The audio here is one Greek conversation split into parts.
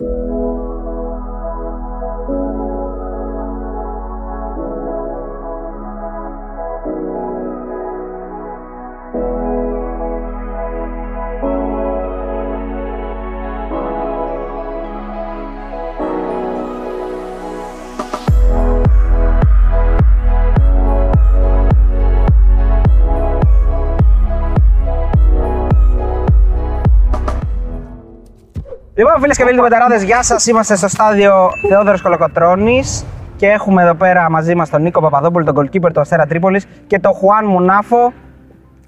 Λοιπόν, φίλε και φίλοι του Πετεράδε, γεια σας. Είμαστε στο στάδιο Θεόδωρος Κολοκοτρόνη και έχουμε εδώ πέρα μαζί μας τον Νίκο Παπαδόπουλο, τον goalkeeper του Αστέρα Τρίπολης και τον Χουάν Μουνάφο,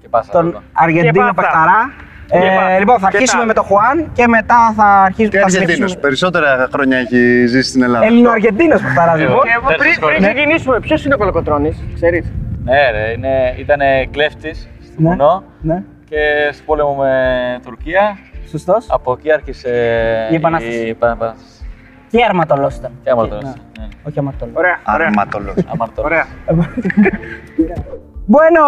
Και πάσα. τον εδώ. Αργεντίνο πάσα. Παιχταρά. Και πάσα. Ε, λοιπόν, θα Και αρχίσουμε τα- με τον Χουάν και μετά θα αρχίσουμε. Και θα Αργεντίνος. συνεχίσουμε. Περισσότερα χρόνια έχει ζήσει στην Ελλάδα. Ελληνοαργεντίνο Παιχταρά, λοιπόν. Και Τέσσερις πριν, πριν χώρες. ξεκινήσουμε, ποιος είναι ο Κολοκοτρόνη, ξέρεις; Ναι, ρε, είναι, ήταν κλέφτης στο Ναι. βουνό Ναι, και στο πόλεμο με Τουρκία. Σωστό. Από εκεί άρχισε Η Επανάσταση. η επανάσταση. Και αρματολό ήταν. Και αμαρτωλός. Ναι. Ναι. Όχι αμαρτωλό. Ωραία, ωραία. Αρματολός. Αμαρτωλός. ωραία. Bueno,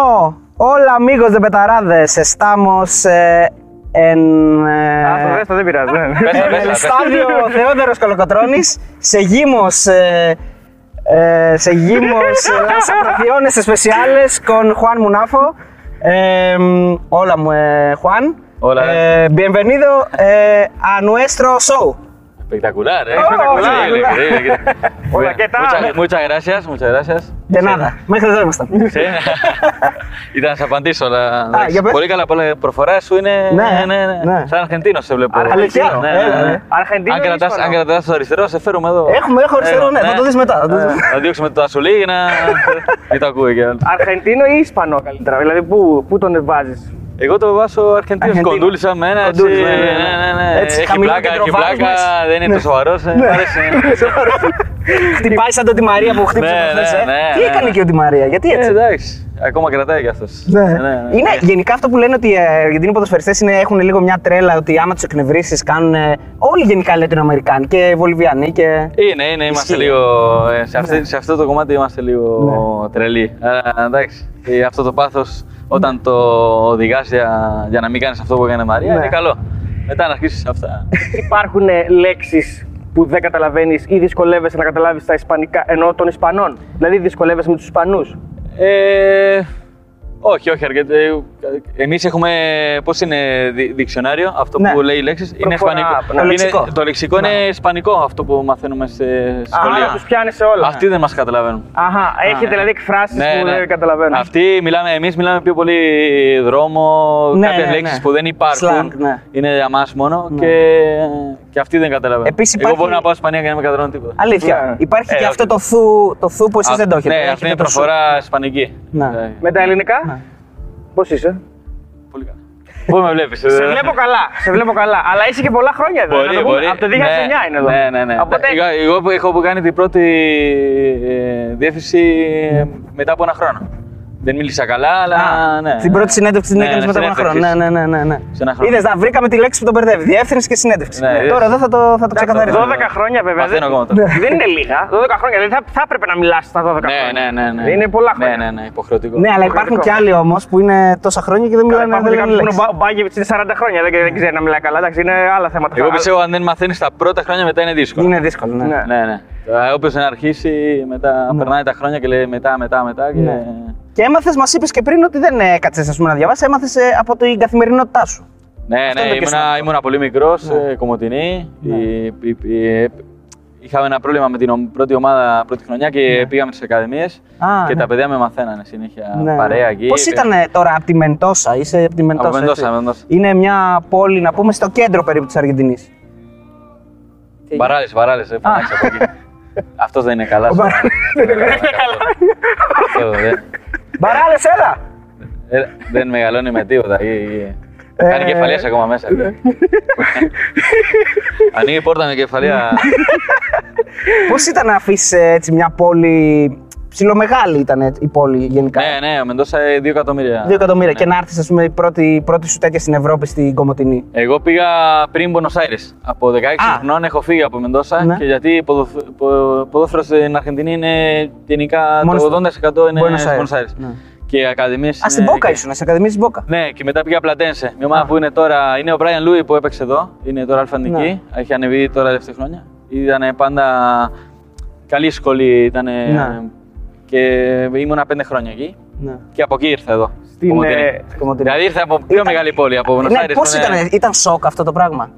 hola amigos de Petarades, estamos eh, en, eh, Α, το δες, το δεν πειράζει. ναι. Πες τα, en πες el τα, πες τα. estadio Θεόδωρος Colocotronis. Seguimos, eh, eh, seguimos eh, las atracciones especiales con Juan Munafo. Eh, hola, eh, Juan. Hola. Eh, bienvenido eh, a nuestro show. Espectacular, ¿eh? Espectacular. Increíble, increíble. Hola, ¿qué tal? Muchas, muchas gracias, muchas gracias. De nada, μέχρι εδώ ήμασταν. Sí. Ήταν να σε απαντήσω, αλλά. εντάξει, για πες. πολύ καλά, πολλά προφορά σου είναι. Ναι, ναι. Σαν Αρχεντίνο σε βλέπω. Αλήθεια, Ναι, έλα, ναι, ναι. ναι. Αρχεντίνο Αν ή κρατάς, Ισπανό; αν κρατάς το αριστερό, σε φέρουμε εδώ. Έχουμε, έχω αριστερό, ναι, θα το δεις μετά, θα το δεις Ε, μετά. Θα διώξουμε το ασουλί για να. Μην το ακούει κι άλλο. Αρχεντίνο ή Ισπανό καλύτερα, δηλαδή πού, πού τον βάζει. Εγώ το βάζω Αρχεντίνο Αρχεντίνο. κοντούλη σαν μένα. Έτσι, Κοντούλης, ναι, ναι, ναι, ναι. ναι, ναι. Έτσι, Έχει χαμηλό πλάκα, έχει κεντροβάρος πλάκα. μας. Δεν είναι Ναι. τόσο σοβαρό. Μ' αρέσει. Χτυπάει σαν τον Τη Μαρία που χτύπησε Ναι, προχθές, ναι, ε. ναι, Τι ναι. έκανε και ο Τη Μαρία, γιατί Ε, έτσι; εντάξει. Ακόμα κρατάει κι αυτός. Είναι γενικά αυτό που λένε ότι οι Αργεντίνοι ποδοσφαιριστές έχουν λίγο μια τρέλα ότι άμα τους εκνευρίσεις κάνουν. ε, Όλοι γενικά οι Λατινοαμερικάνοι και Βολιβιανοί και. Είναι, είναι, είμαστε Ισχύει. λίγο. ε, Σε, αυτή, σε αυτό το κομμάτι είμαστε λίγο Ναι. τρελοί. Αλλά εντάξει. ε, Αυτό το πάθος όταν το οδηγάς για, για να μην κάνεις αυτό που έκανε η Μαρία Ναι. είναι καλό. Μετά να αρχίσεις αυτά. Υπάρχουν λέξεις που δεν καταλαβαίνεις ή δυσκολεύεσαι να καταλάβεις τα Ισπανικά ενώ των Ισπανών. Δηλαδή δυσκολεύεσαι με τους Ισπανούς. Ε, όχι, όχι αρκετά. Εμείς έχουμε. Πώς είναι δι- διξιονάριο, αυτό Ναι. που λέει οι λέξει. Είναι Προφορά, ισπανικό. το Είναι- λεξικό. το λεξικό είναι ισπανικό αυτό που μαθαίνουμε σε σχολείο. Α, τους πιάνει σε όλα. Αυτοί δεν μας καταλαβαίνουν. Αχα, έχετε δηλαδή εκφράσεις Ναι, που ναι. δεν καταλαβαίνω. Αυτοί μιλάμε, εμείς μιλάμε πιο πολύ δρόμο, Ναι, κάποιες ναι, λέξεις ναι. που δεν υπάρχουν, Slang, ναι. είναι για μας μόνο και, και αυτοί δεν καταλαβαίνουν. Επίσης Εγώ υπάρχει- μπορώ να πάω στην Ισπανία και να μην καταλαβαίνω τίποτα. Αλήθεια. Ναι. Υπάρχει Ε, και όχι. αυτό το θου, το θου που εσεί Α, δεν το έχετε. Ναι, Έχετε αυτή είναι το σου. προφορά ισπανική. Ναι. Ε, Με τα ελληνικά, Ναι. πώς είσαι; Πολύ καλά. Πού με βλέπεις. Σε βλέπω καλά, σε βλέπω καλά. Αλλά είσαι και πολλά χρόνια εδώ. να Μπορεί, το πούμε. μπορεί. Από το 2009 είναι εδώ. Ναι, ναι, ναι. Οπότε, Εγώ, εγώ που έχω κάνει την πρώτη ε, διεύθυνση ε, μετά από ένα χρόνο. Δεν μίλησα καλά, αλλά Α, ναι. Την πρώτη συνέντευξη την Ναι, έκανες ναι, μετά από ένα χρόνο. Ναι, συνέντευξη. ναι, ναι. ναι, ναι. Σε ένα χρόνο. Είδες, να βρήκαμε τη λέξη που τον μπερδεύει. Διεύθυνση και συνέντευξη. Ναι, Ναι, είδες. Τώρα εδώ θα το, θα το ξεκαθαρίσουμε. 12 χρόνια βέβαια. Μαθαίνω δεν- ακόμα τώρα. Δεν είναι λίγα. 12 χρόνια. Δηλαδή θα, θα έπρεπε να μιλάς στα 12 Ναι, χρόνια. ναι, ναι, ναι. Είναι πολλά χρόνια. Ναι, ναι, ναι, υποχρεωτικό. Ναι, αλλά υπάρχουν και άλλοι όμως που είναι τόσα χρόνια και δεν μιλάνε Υπάρχουν δεν και λένε κάποιοι που είναι λέξη. ο Μπάγκεβιτ είναι 40 χρόνια. Δεν, δεν ξέρει να μιλάει καλά. Εντάξει, είναι άλλα θέματα. Εγώ πιστεύω αν δεν μαθαίνεις τα πρώτα χρόνια μετά είναι δύσκολο. Είναι δύσκολο, ναι. Ναι. Ναι, ναι. Όποιος να αρχίσει, μετά περνάει τα χρόνια και λέει μετά, μετά, μετά. Και... Ναι. Και έμαθες, μας είπες και πριν ότι δεν έκατσες να διαβάσεις, έμαθες από την καθημερινότητά σου. Ναι, Αυτό ναι, είναι και ήμουνα, σημαντικό. ήμουνα πολύ μικρός, Ναι. κομμωτινή. Η- η- η- Είχαμε ένα πρόβλημα με την ομ- πρώτη ομάδα πρώτη χρονιά και πήγαμε στις ακαδημίες Ναι. Α, και ναι. τα παιδιά με μαθαίνανε συνέχεια Ναι. παρέα εκεί. Πώς ήταν τώρα από τη Μεντόσα, είσαι από τη Μεντόσα. Από Μεντόσα, έτσι; Μεντόσα. Είναι μια πόλη, να πούμε, στο κέντρο περίπου της Αργεντινής. Βαράλες, βαράλες, φωνάξει από εκεί. Αυτός δεν είναι καλά. σου. Δεν είναι καλά. Αυτό δεν- Μπαράλες, έλα! ε, Δεν μεγαλώνει με τίποτα. Ή- ή- Ε, Κάνει κεφαλιές ακόμα μέσα. Ανοίγει η πόρτα με κεφαλία. Πώς ήταν να αφήσεις έτσι μια πόλη. Ψιλομεγάλη ήταν έτσι, η πόλη γενικά. Ναι, ναι, ο Μεντόσα 2 εκατομμύρια. Δύο εκατομμύρια. Ναι. Και να έρθεις, ας πούμε, η πρώτη, η πρώτη σου τέτοια στην Ευρώπη στην Κομωτινή. Εγώ πήγα πριν Buenos Aires. Από 16 Α. χρονών έχω φύγει από Μεντόσα Ναι. και γιατί ποδοφ- πο- ποδόσφαιρο στην Αρχεντινή είναι γενικά Μόνος το στο- 80% είναι Buenos στο Aires. Buenos Aires. Ναι. και ακαδημίες. Α, στην Μπόκα ήσουν, σε Ακαδημία της Μπόκα. Ναι, και μετά πήγα Πλατένσε. Μια ομάδα που είναι τώρα. Είναι ο Brian Louis που έπαιξε εδώ. Είναι τώρα αλφανική. Ναι. Έχει ανεβεί τώρα δεύτερη χρόνια. Ήταν πάντα καλή σχολή. Ήτανε... Ναι. Και ήμουνα πέντε χρόνια εκεί. Ναι. Και από εκεί ήρθα εδώ. Στην, Κομωτινή. ε, Κομωτινή. Δηλαδή ήρθα από πιο μεγάλη πόλη, από Buenos Ναι, Aires, πώς που είναι- ήταν, ήταν σοκ αυτό το πράγμα;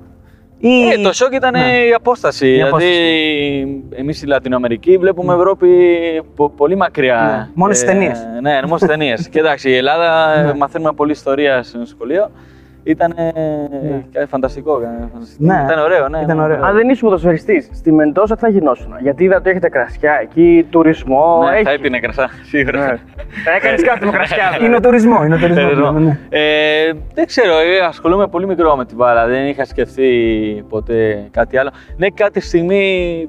Ή... Ε, το σοκ ήταν Ναι. η απόσταση. Η δηλαδή, απόσταση. εμείς στη Λατινοαμερική βλέπουμε Ευρώπη πο- πολύ μακριά. Ναι. Μόνο στις Ε, ταινίες. Ναι, μόνο στι ταινίες. και εντάξει, η Ελλάδα Ναι. ε, μαθαίνουμε πολλή ιστορία στο σχολείο. Ήταν ε, φανταστικό. ε, φανταστικό. Ναι. Ήταν ωραίο, ναι. Ήταν ναι, ωραίο. Αν δεν ήσουν ποδοσφαιριστής, στη Μεντόσα τι θα γινόσουν. Γιατί είδα ότι έχετε κρασιά εκεί, τουρισμό. Ναι, έχει... θα έπινε κρασά, σίγουρα. Ναι. Θα έκανες κάτι με κρασιά. Είναι ο τουρισμό. Είναι ο τουρισμό. Θερινό. ναι. Ε, δεν ξέρω, ε, ασχολούμαι πολύ μικρό με την μπάλα. Δεν είχα σκεφτεί ποτέ κάτι άλλο. Ναι, κάτι στιγμή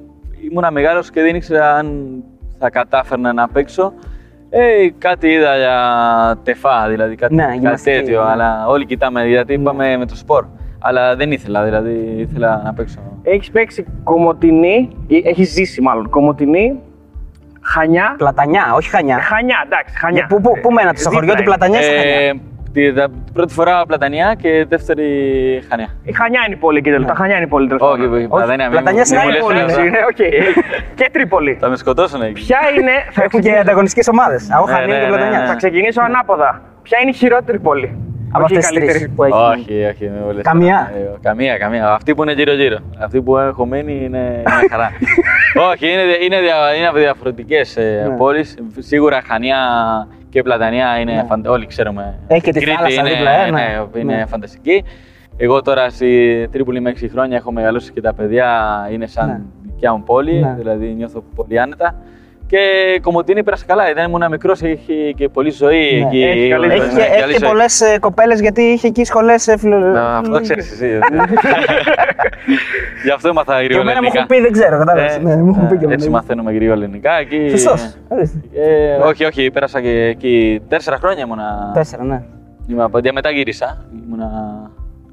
ήμουνα μεγάλος και δεν ήξερα αν θα κατάφερνα να παίξω. Ε, κάτι είδα για τεφά, δηλαδή κάτι, Ναι, κάτι γυμναστική, τέτοιο. ναι. Αλλά όλοι κοιτάμε, γιατί είπαμε με το σπορ. Αλλά δεν ήθελα, δηλαδή ήθελα να παίξω. Έχει παίξει κομμωτινή, έχει ζήσει μάλλον κομμωτινή, χανιά. Πλατανιά, όχι χανιά. Χανιά, εντάξει, χανιά. Πού, πού, πού μένατε, στο Δίπλα χωριό του είναι. Πλατανιά ή στο Χανιά. Ε, τη, τα- πρώτη φορά Πλατανιά και δεύτερη Χανιά. Η Χανιά είναι η πόλη εκεί, τέλος. τα Χανιά είναι η πόλη τέλος Όχι, πάντων. η Πλατανιά. μην- Πλατανιά μην είναι μου άλλη λες πόλη, αυτά. Ναι, οκ. Και Τρίπολη. Θα με σκοτώσουν εκεί. Ποια είναι, θα, Έχουν και ξεκινήσω- ανταγωνιστικές ομάδες. Αγώ Ναι, Χανιά ναι, και ναι, Πλατανιά. ναι. θα ξεκινήσω ανάποδα. Ποια είναι η χειρότερη πόλη; Από Όχι η αυτές τις καλύτερη. τρεις που έχει. Όχι, όχι, μην μου λες. Καμία; Ε, Καμία, καμία. Αυτή που είναι γύρω-γύρω. Αυτή που έχω μείνει είναι, είναι χαρά. όχι, είναι, είναι, δια, είναι από διαφορετικές Ναι. πόλεις. Σίγουρα Χανιά και Πλατανιά είναι Ναι. φαντα... Όλοι ξέρουμε. Έχει και τη Κρήτη θάλασσα είναι, δίπλα, ε, ναι. ναι, είναι Ναι. φανταστική. Εγώ τώρα στη Τρίπολη με 6 χρόνια έχω μεγαλώσει και τα παιδιά είναι σαν Ναι. δικιά μου πόλη, Ναι. δηλαδή νιώθω πολύ άνετα. Και Κομωτινή πέρασα καλά, δεν ήμουν μικρός, έχει και πολλή ζωή Ναι, εκεί. έχει καλή Ναι, ζωή. Έχει ναι, και, έχει καλή και ζωή. πολλές κοπέλες γιατί είχε εκεί σχολές Να, Αυτό ξέρεις εσύ. Γι' αυτό έμαθα Και γρήγορα εμένα μου ελληνικά. έχουν πει, δεν ξέρω, κατάλαβες. Ε, Ναι, μου έχουν πει και ε, Έτσι εμένα. μαθαίνουμε γρήγορα ελληνικά. Εκεί... Σωστός. Ορίστε. Ε, όχι, όχι, πέρασα και εκεί τέσσερα χρόνια ήμουνα. Τέσσερα, ναι. Ήμουνα από- μετά γύρισα. Ήμουνα...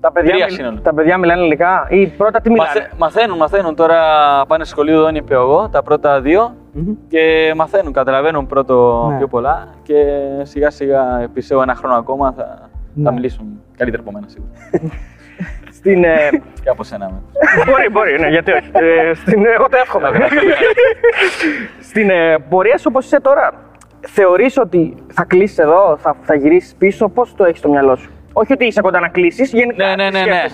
Τα παιδιά, Τρία μιλ- σύνολο. τα παιδιά μιλάνε ελληνικά ή πρώτα τι μιλάνε; Μαθε- μαθαίνουν, μαθαίνουν. Τώρα πάνε στο σχολείο εδώ εγώ, τα πρώτα δύο. Μμμ. Και μαθαίνουν, καταλαβαίνουν πρώτο Ναι. πιο πολλά και σιγά σιγά πιστεύω ένα χρόνο ακόμα θα, θα Ναι. μιλήσουν καλύτερα από μένα σίγουρα. Στην, ε, και από σένα. με. μπορεί, μπορεί, ναι, γιατί όχι. Ε, στην, εγώ το εύχομαι. στην ε, πορεία σου όπως είσαι τώρα, θεωρείς ότι θα κλείσεις εδώ, θα, θα γυρίσεις πίσω, πώς το έχεις στο μυαλό σου; Όχι ότι είσαι κοντά να κλείσεις, γενικά Ναι, ναι, ναι, ναι.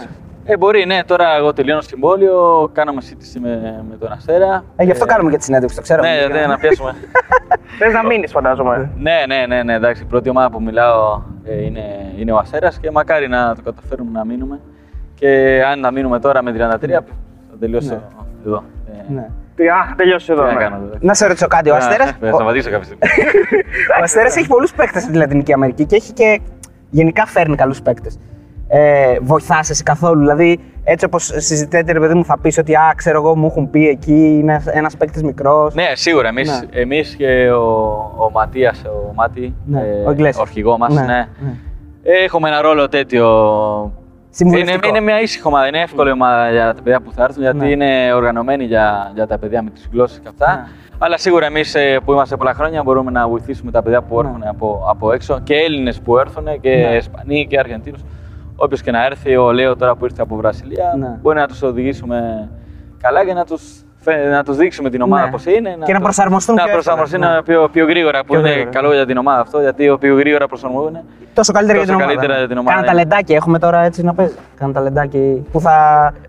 Σκέφτεσαι. Ε, μπορεί, ναι. Τώρα εγώ τελειώνω συμβόλαιο, κάναμε σύντηση με, με τον Αστέρα. Ε, γι' αυτό κάνουμε και τη συνέντευξη, το ξέρω. Ναι, ναι, να πιάσουμε. Θες να μείνεις φαντάζομαι. ναι, ναι, ναι, ναι, εντάξει. Η πρώτη ομάδα που μιλάω ε, είναι, είναι ο Αστέρας και μακάρι να το καταφέρουμε να μείνουμε. Και αν να μείνουμε τώρα με 33, θα τελειώσω εδώ. Ε, Ναι. Τι, α, τελειώσεις εδώ. Τι να ναι. κάνω, εντάξει. Να σε ρωτήσω κάτι, ο Α, Αστέρα. Θα σταματήσω κάποια στιγμή. Ο Αστέρας έχει πολλούς παίκτες στη Λατινική Αμερική και έχει και γενικά φέρνει καλούς παίκτες. Ε, Βοηθά εσύ καθόλου, δηλαδή έτσι όπως συζητάτε, ρε παιδί μου, θα πεις ότι α, ξέρω εγώ, μου έχουν πει εκεί, είναι ένας παίκτης μικρός. ναι, σίγουρα. Εμείς, Ναι. εμείς και ο, ο Ματίας, ο Μάτι, Ναι, ε, ο Ιγκλέσιας. αρχηγό μας, Ναι, ναι. ναι. Έχουμε ένα ρόλο τέτοιο Είναι, Συμβουλευτικό. είναι μια ήσυχη ομάδα, είναι εύκολη ομάδα για τα παιδιά που θα έρθουν γιατί Ναι. είναι οργανωμένη για, για τα παιδιά με τις γλώσσες και αυτά. Ναι. Αλλά σίγουρα εμείς που είμαστε πολλά χρόνια μπορούμε να βοηθήσουμε τα παιδιά που Ναι. έρχονται από, από έξω και Έλληνες που έρθουν και Ναι. Ισπανοί και Αργεντίνους. Όποιος και να έρθει, ο Λέο τώρα που ήρθε από Βραζιλία, Ναι. μπορεί να τους οδηγήσουμε καλά και να τους να τους δείξουμε την ομάδα Ναι. πώς είναι. Και να το- προσαρμοστούν να πιο εύκολα. προσαρμοστούν Ναι. πιο, πιο γρήγορα, που Πιο είναι γρήγορα. καλό για την ομάδα αυτό, γιατί ο πιο γρήγορα προσαρμόζουν. Τόσο καλύτερα για τόσο την ομάδα. καλύτερα για την ομάδα, Κάνα ναι. ταλεντάκι έχουμε τώρα έτσι να παίζει. Κάνα ταλεντάκι που θα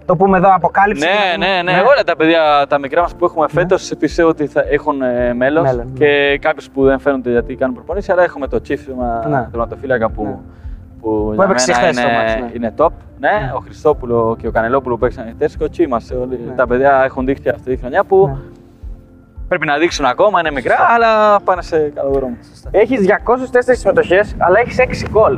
το πούμε εδώ αποκάλυψη. Ναι, ναι, ναι, Όλα τα παιδιά, τα μικρά μας που έχουμε φέτος, πιστεύω ότι θα έχουν ε, μέλλον. Μέλλον, ναι. Και κάποιους που δεν φαίνονται γιατί κάνουν προπονήσεις, αλλά έχουμε το τσίφημα Ναι. τερματοφύλακα που, Ναι. Που, Που για έπαιξε μένα χθες το είναι, μάτς, ναι. είναι top. Ναι, ο Χριστόπουλο και ο Κανελόπουλο που παίξαν χθες και ο Τσίμας. Τα παιδιά έχουν δείξει αυτή τη χρονιά που Ναι. πρέπει να δείξουν ακόμα, είναι μικρά, αλλά πάνε σε καλό δρόμο. Έχεις 204 συμμετοχές, αλλά έχεις 6 γκολ.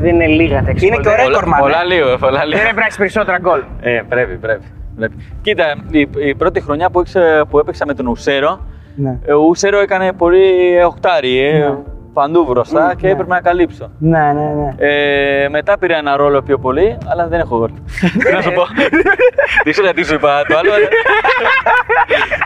Δεν είναι λίγα τα 6 Είναι γκολ. και ο Δεν- ρέκορ, Πολλά, μάνα. πολλά λίγο, πολλά λίγο. Δεν πρέπει να έχεις περισσότερα γκολ. Ε, πρέπει, πρέπει. πρέπει. Κοίτα, η, η πρώτη χρονιά που, έξε, που έπαιξα με τον Ουσέρο, Ναι. Ε, Ο Ούσερο έκανε πολύ οχτάρι. Ε. Ναι. Παντού μπροστά και έπρεπε να καλύψω. Ναι, ναι, ναι. Ε, μετά πήρα ένα ρόλο πιο πολύ, αλλά δεν έχω γκολ. Τι να σου πω. Τι σου γιατί σου είπα το άλλο.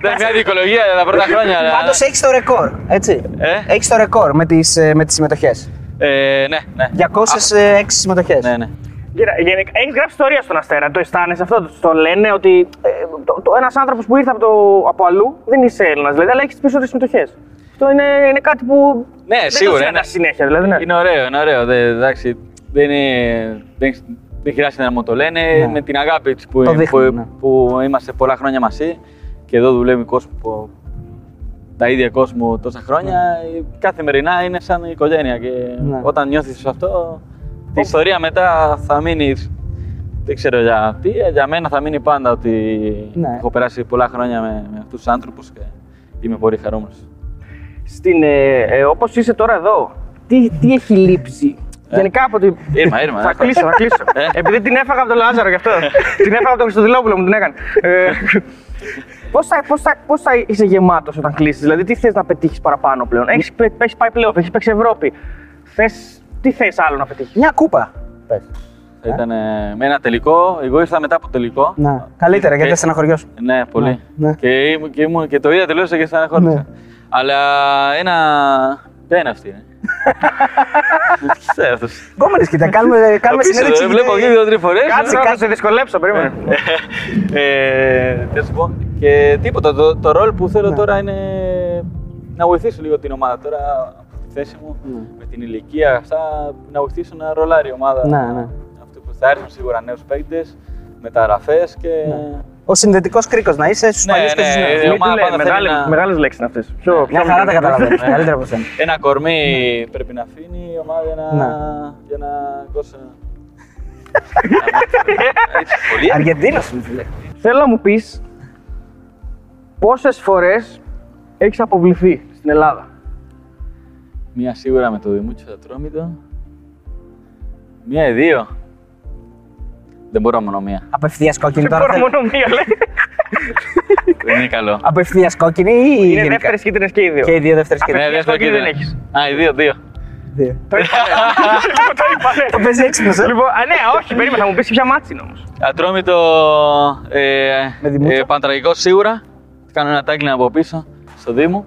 Ήταν μια δικολογία τα πρώτα χρόνια. αλλά- Πάντως έχεις το ρεκόρ, έτσι. Ε; Έχεις το ρεκόρ με τις με τις συμμετοχές. Ε, ναι, ναι. 206 συμμετοχές. Ναι, ναι. Κοίτα, γενικά, έχεις γράψει ιστορία στον Αστέρα. Το αισθάνεσαι αυτό. Το λένε ότι ε, το, το, ένας άνθρωπος που ήρθε από, το, από αλλού δεν είσαι Έλληνας, δηλαδή, αλλά έχεις τις περισσότερες συμμετοχές. Αυτό είναι, είναι κάτι που Ναι, δεν σίγουρα, το είναι- συναντάς συνέχεια. Δηλαδή, ναι. Είναι ωραίο, είναι ωραίο. Δεν, εντάξει, δεν, είναι, δεν, δεν χρειάζεται να μου το λένε. Με την αγάπη της που, Το δείχνουν, που, ναι. που είμαστε πολλά χρόνια μαζί και εδώ δουλεύει κόσμος που, τα ίδια κόσμο τόσα χρόνια. Καθημερινά είναι σαν οικογένεια και Ναι. όταν νιώθεις αυτό, η ιστορία μετά θα μείνει. Δεν ξέρω για τι, για μένα θα μείνει πάντα ότι Ναι. έχω περάσει πολλά χρόνια με, με αυτούς τους άνθρωπους και είμαι πολύ χαρούμενος. Στην, ε, ε, όπως είσαι τώρα εδώ, τι, τι έχει λείψει; Γενικά από την. Ήρμα, ήρμα, Θα ήρμα. κλείσω, θα κλείσω. Ε. Επειδή την έφαγα από τον Λάζαρο γι' αυτό. την έφαγα από τον Χριστοδηλόπουλο μου την έκανε. Ε, Πώς θα, πώς θα, πώς θα είσαι γεμάτος όταν κλείσει, Δηλαδή, τι θες να πετύχεις παραπάνω πλέον; Έχεις πάει πλέον, έχεις παίξει Ευρώπη. Θες, τι θες άλλο να πετύχεις; Μια κούπα. Πες. Θα Ήταν με ένα τελικό. Εγώ ήρθα μετά από τελικό. Να. Καλύτερα γιατί Και- δεν στεναχωριώσαι. Ναι, πολύ. Ναι, ναι. Και, ήμουν, και, ήμουν, και το είδα τελείωσα και στεναχώρησα. Ναι. Αλλά ένα. Ποια είναι αυτή, ε; Τι ξέρει αυτός. Γκόμενε, κοίτα, κάνουμε, κάνουμε Πίσω, συνέντευξη. ε, Βλέπω γιατί- εκεί δύο-τρει φορές. Κάτσε, κάτσε, σε δυσκολέψω, περίμενε. ε, τι να σου πω. Και τίποτα. Το, το ρόλ που θέλω Ναι. τώρα είναι να βοηθήσω λίγο την ομάδα. Τώρα από τη θέση μου Ναι. με την ηλικία αυτά να βοηθήσω να ρολάρει η ομάδα. Ναι, ναι. Αυτό που θα έρθουν σίγουρα νέους παίκτες, μεταγραφέ και. Ο συνδετικός κρίκος να είσαι στους Ναι, παλιούς και ναι, στους ε, νέους. η ομάδα πάντα θέλει Μεγάλε, να- Μεγάλες λέξεις είναι αυτές. Πιο, Μια πιο χαρά τα μικρές. καταλαβαίνω. Ναι. Καλύτερα από σένα. Ένα κορμί πρέπει να αφήνει η ομάδα για να, Ναι. για να δώσει. Έτσι, πολύ. Αργεντίνος είναι, φίλε. Θέλω να μου πεις πόσες φορές έχεις αποβληθεί στην Ελλάδα; Μία σίγουρα με το Δημούτσιο Ατρόμητο. Μία ή δύο. Δεν μπορώ μόνο μία. Απευθείας κόκκινη Δεν τώρα. μπορώ θέλεις; μόνο μία, λέει. Δεν είναι καλό. Απευθείας κόκκινη ή. Είναι γενικά; δεύτερες κίτρινες και οι δύο. Και οι δύο δεύτερες Απευθείας κίτρινες. δεύτερη κόκκινη δεν κίτρινη. έχεις. Α, οι δύο, δύο. Δύο. Το είπα, ναι. Λοιπόν, το είπα, ναι. Το παίζει έξυπνος, ε. Λοιπόν, α, ναι, όχι, περίμενα, θα μου πεις ποια μάτς είναι όμως. Ατρόμητο. Ε, Με Δημούτσο. ε, Παντραγικό σίγουρα. Κάνω ένα τάκλινγκ από πίσω στο Δήμο.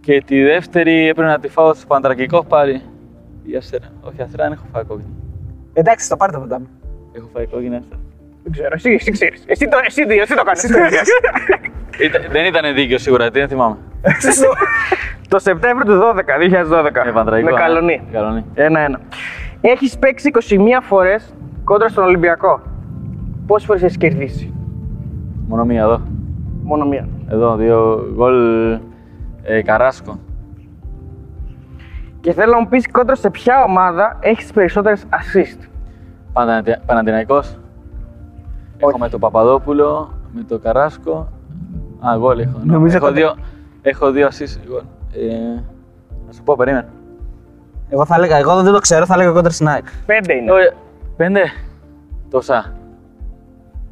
Και τη δεύτερη έπρεπε να τη φάω στο Παντρακικό πάλι. Η Αστέρα. Όχι, Αστέρα δεν έχω φάει κόκκινη. Εντάξει, το πάρε το ποτάμι. Έχω φάει κόκκινη Αστέρα. Δεν ξέρω, εσύ, εσύ ξέρεις. Εσύ το, εσύ, εσύ το κάνεις. Ήταν- δεν ήταν δίκαιο σίγουρα, τι δεν θυμάμαι. Το Σεπτέμβριο του 12, 2012. Ε, Παντραϊκό. Με α. καλονί. Καλονί. Ένα-ένα. Έχεις παίξει 21 φορές κόντρα στον Ολυμπιακό. Πόσες φορές έχεις κερδίσει; Μόνο μία εδώ. Μόνο μία. Εδώ, δύο γκολ ε, Καράσκο. Και θέλω να μου πεις κόντρα σε ποια ομάδα έχεις τις περισσότερες assist. Πανατι- Παναθηναϊκός. Έχω με τον Παπαδόπουλο, με τον Καράσκο. Α, γκολ έχω. Ναι. Νομίζω έχω, το- δύο, έχω δύο assist γκολ. Ε, να σου πω, περίμενε. Εγώ θα έλεγα, εγώ δεν το ξέρω, θα έλεγα κόντρα στην ΑΕΚ. Πέντε είναι. Ε, πέντε. Τόσα.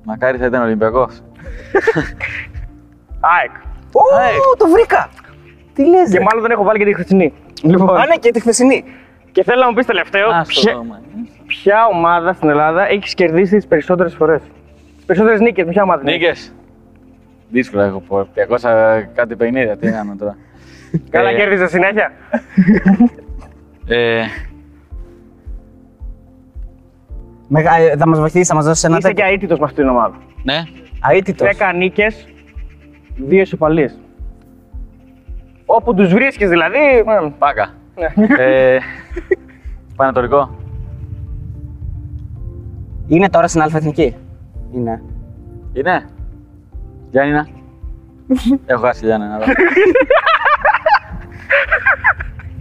Μακάρι θα ήταν Ολυμπιακός. ΑΕΚ. Ω, ΑΕΚ. το βρήκα! Τι λες, Και ρε. μάλλον δεν έχω βάλει και τη χρυσινή. Λοιπόν, Α, ναι, και τη χθεσινή. και θέλω να μου πεις τελευταίο, Α, ποια, στο δώμα. ποια ομάδα στην Ελλάδα έχεις κερδίσει τις περισσότερες φορές; Τις περισσότερες νίκες, με ποια ομάδα. Νίκες. Δύσκολα έχω πω. 200 κάτι παιχνίδια. Τι κάνω τώρα. Καλά Ε, κέρδιζες συνέχεια. ε, Μεγα- ε, Θα μας βοηθήσεις, θα μας δώσεις ένα Είσαι και τέτοιο. αίτητος με αυτήν την ομάδα. ναι. Αίτητος. 10 νίκες, 2 ισοπαλίες. Όπου τους βρίσκεις δηλαδή. ε, Πάκα. ναι. ε, Πανατολικό. Είναι τώρα στην Αλφα-Εθνική. Είναι. Είναι. Γιάννηνα. Έχω χάσει Γιάννηνα. εδώ.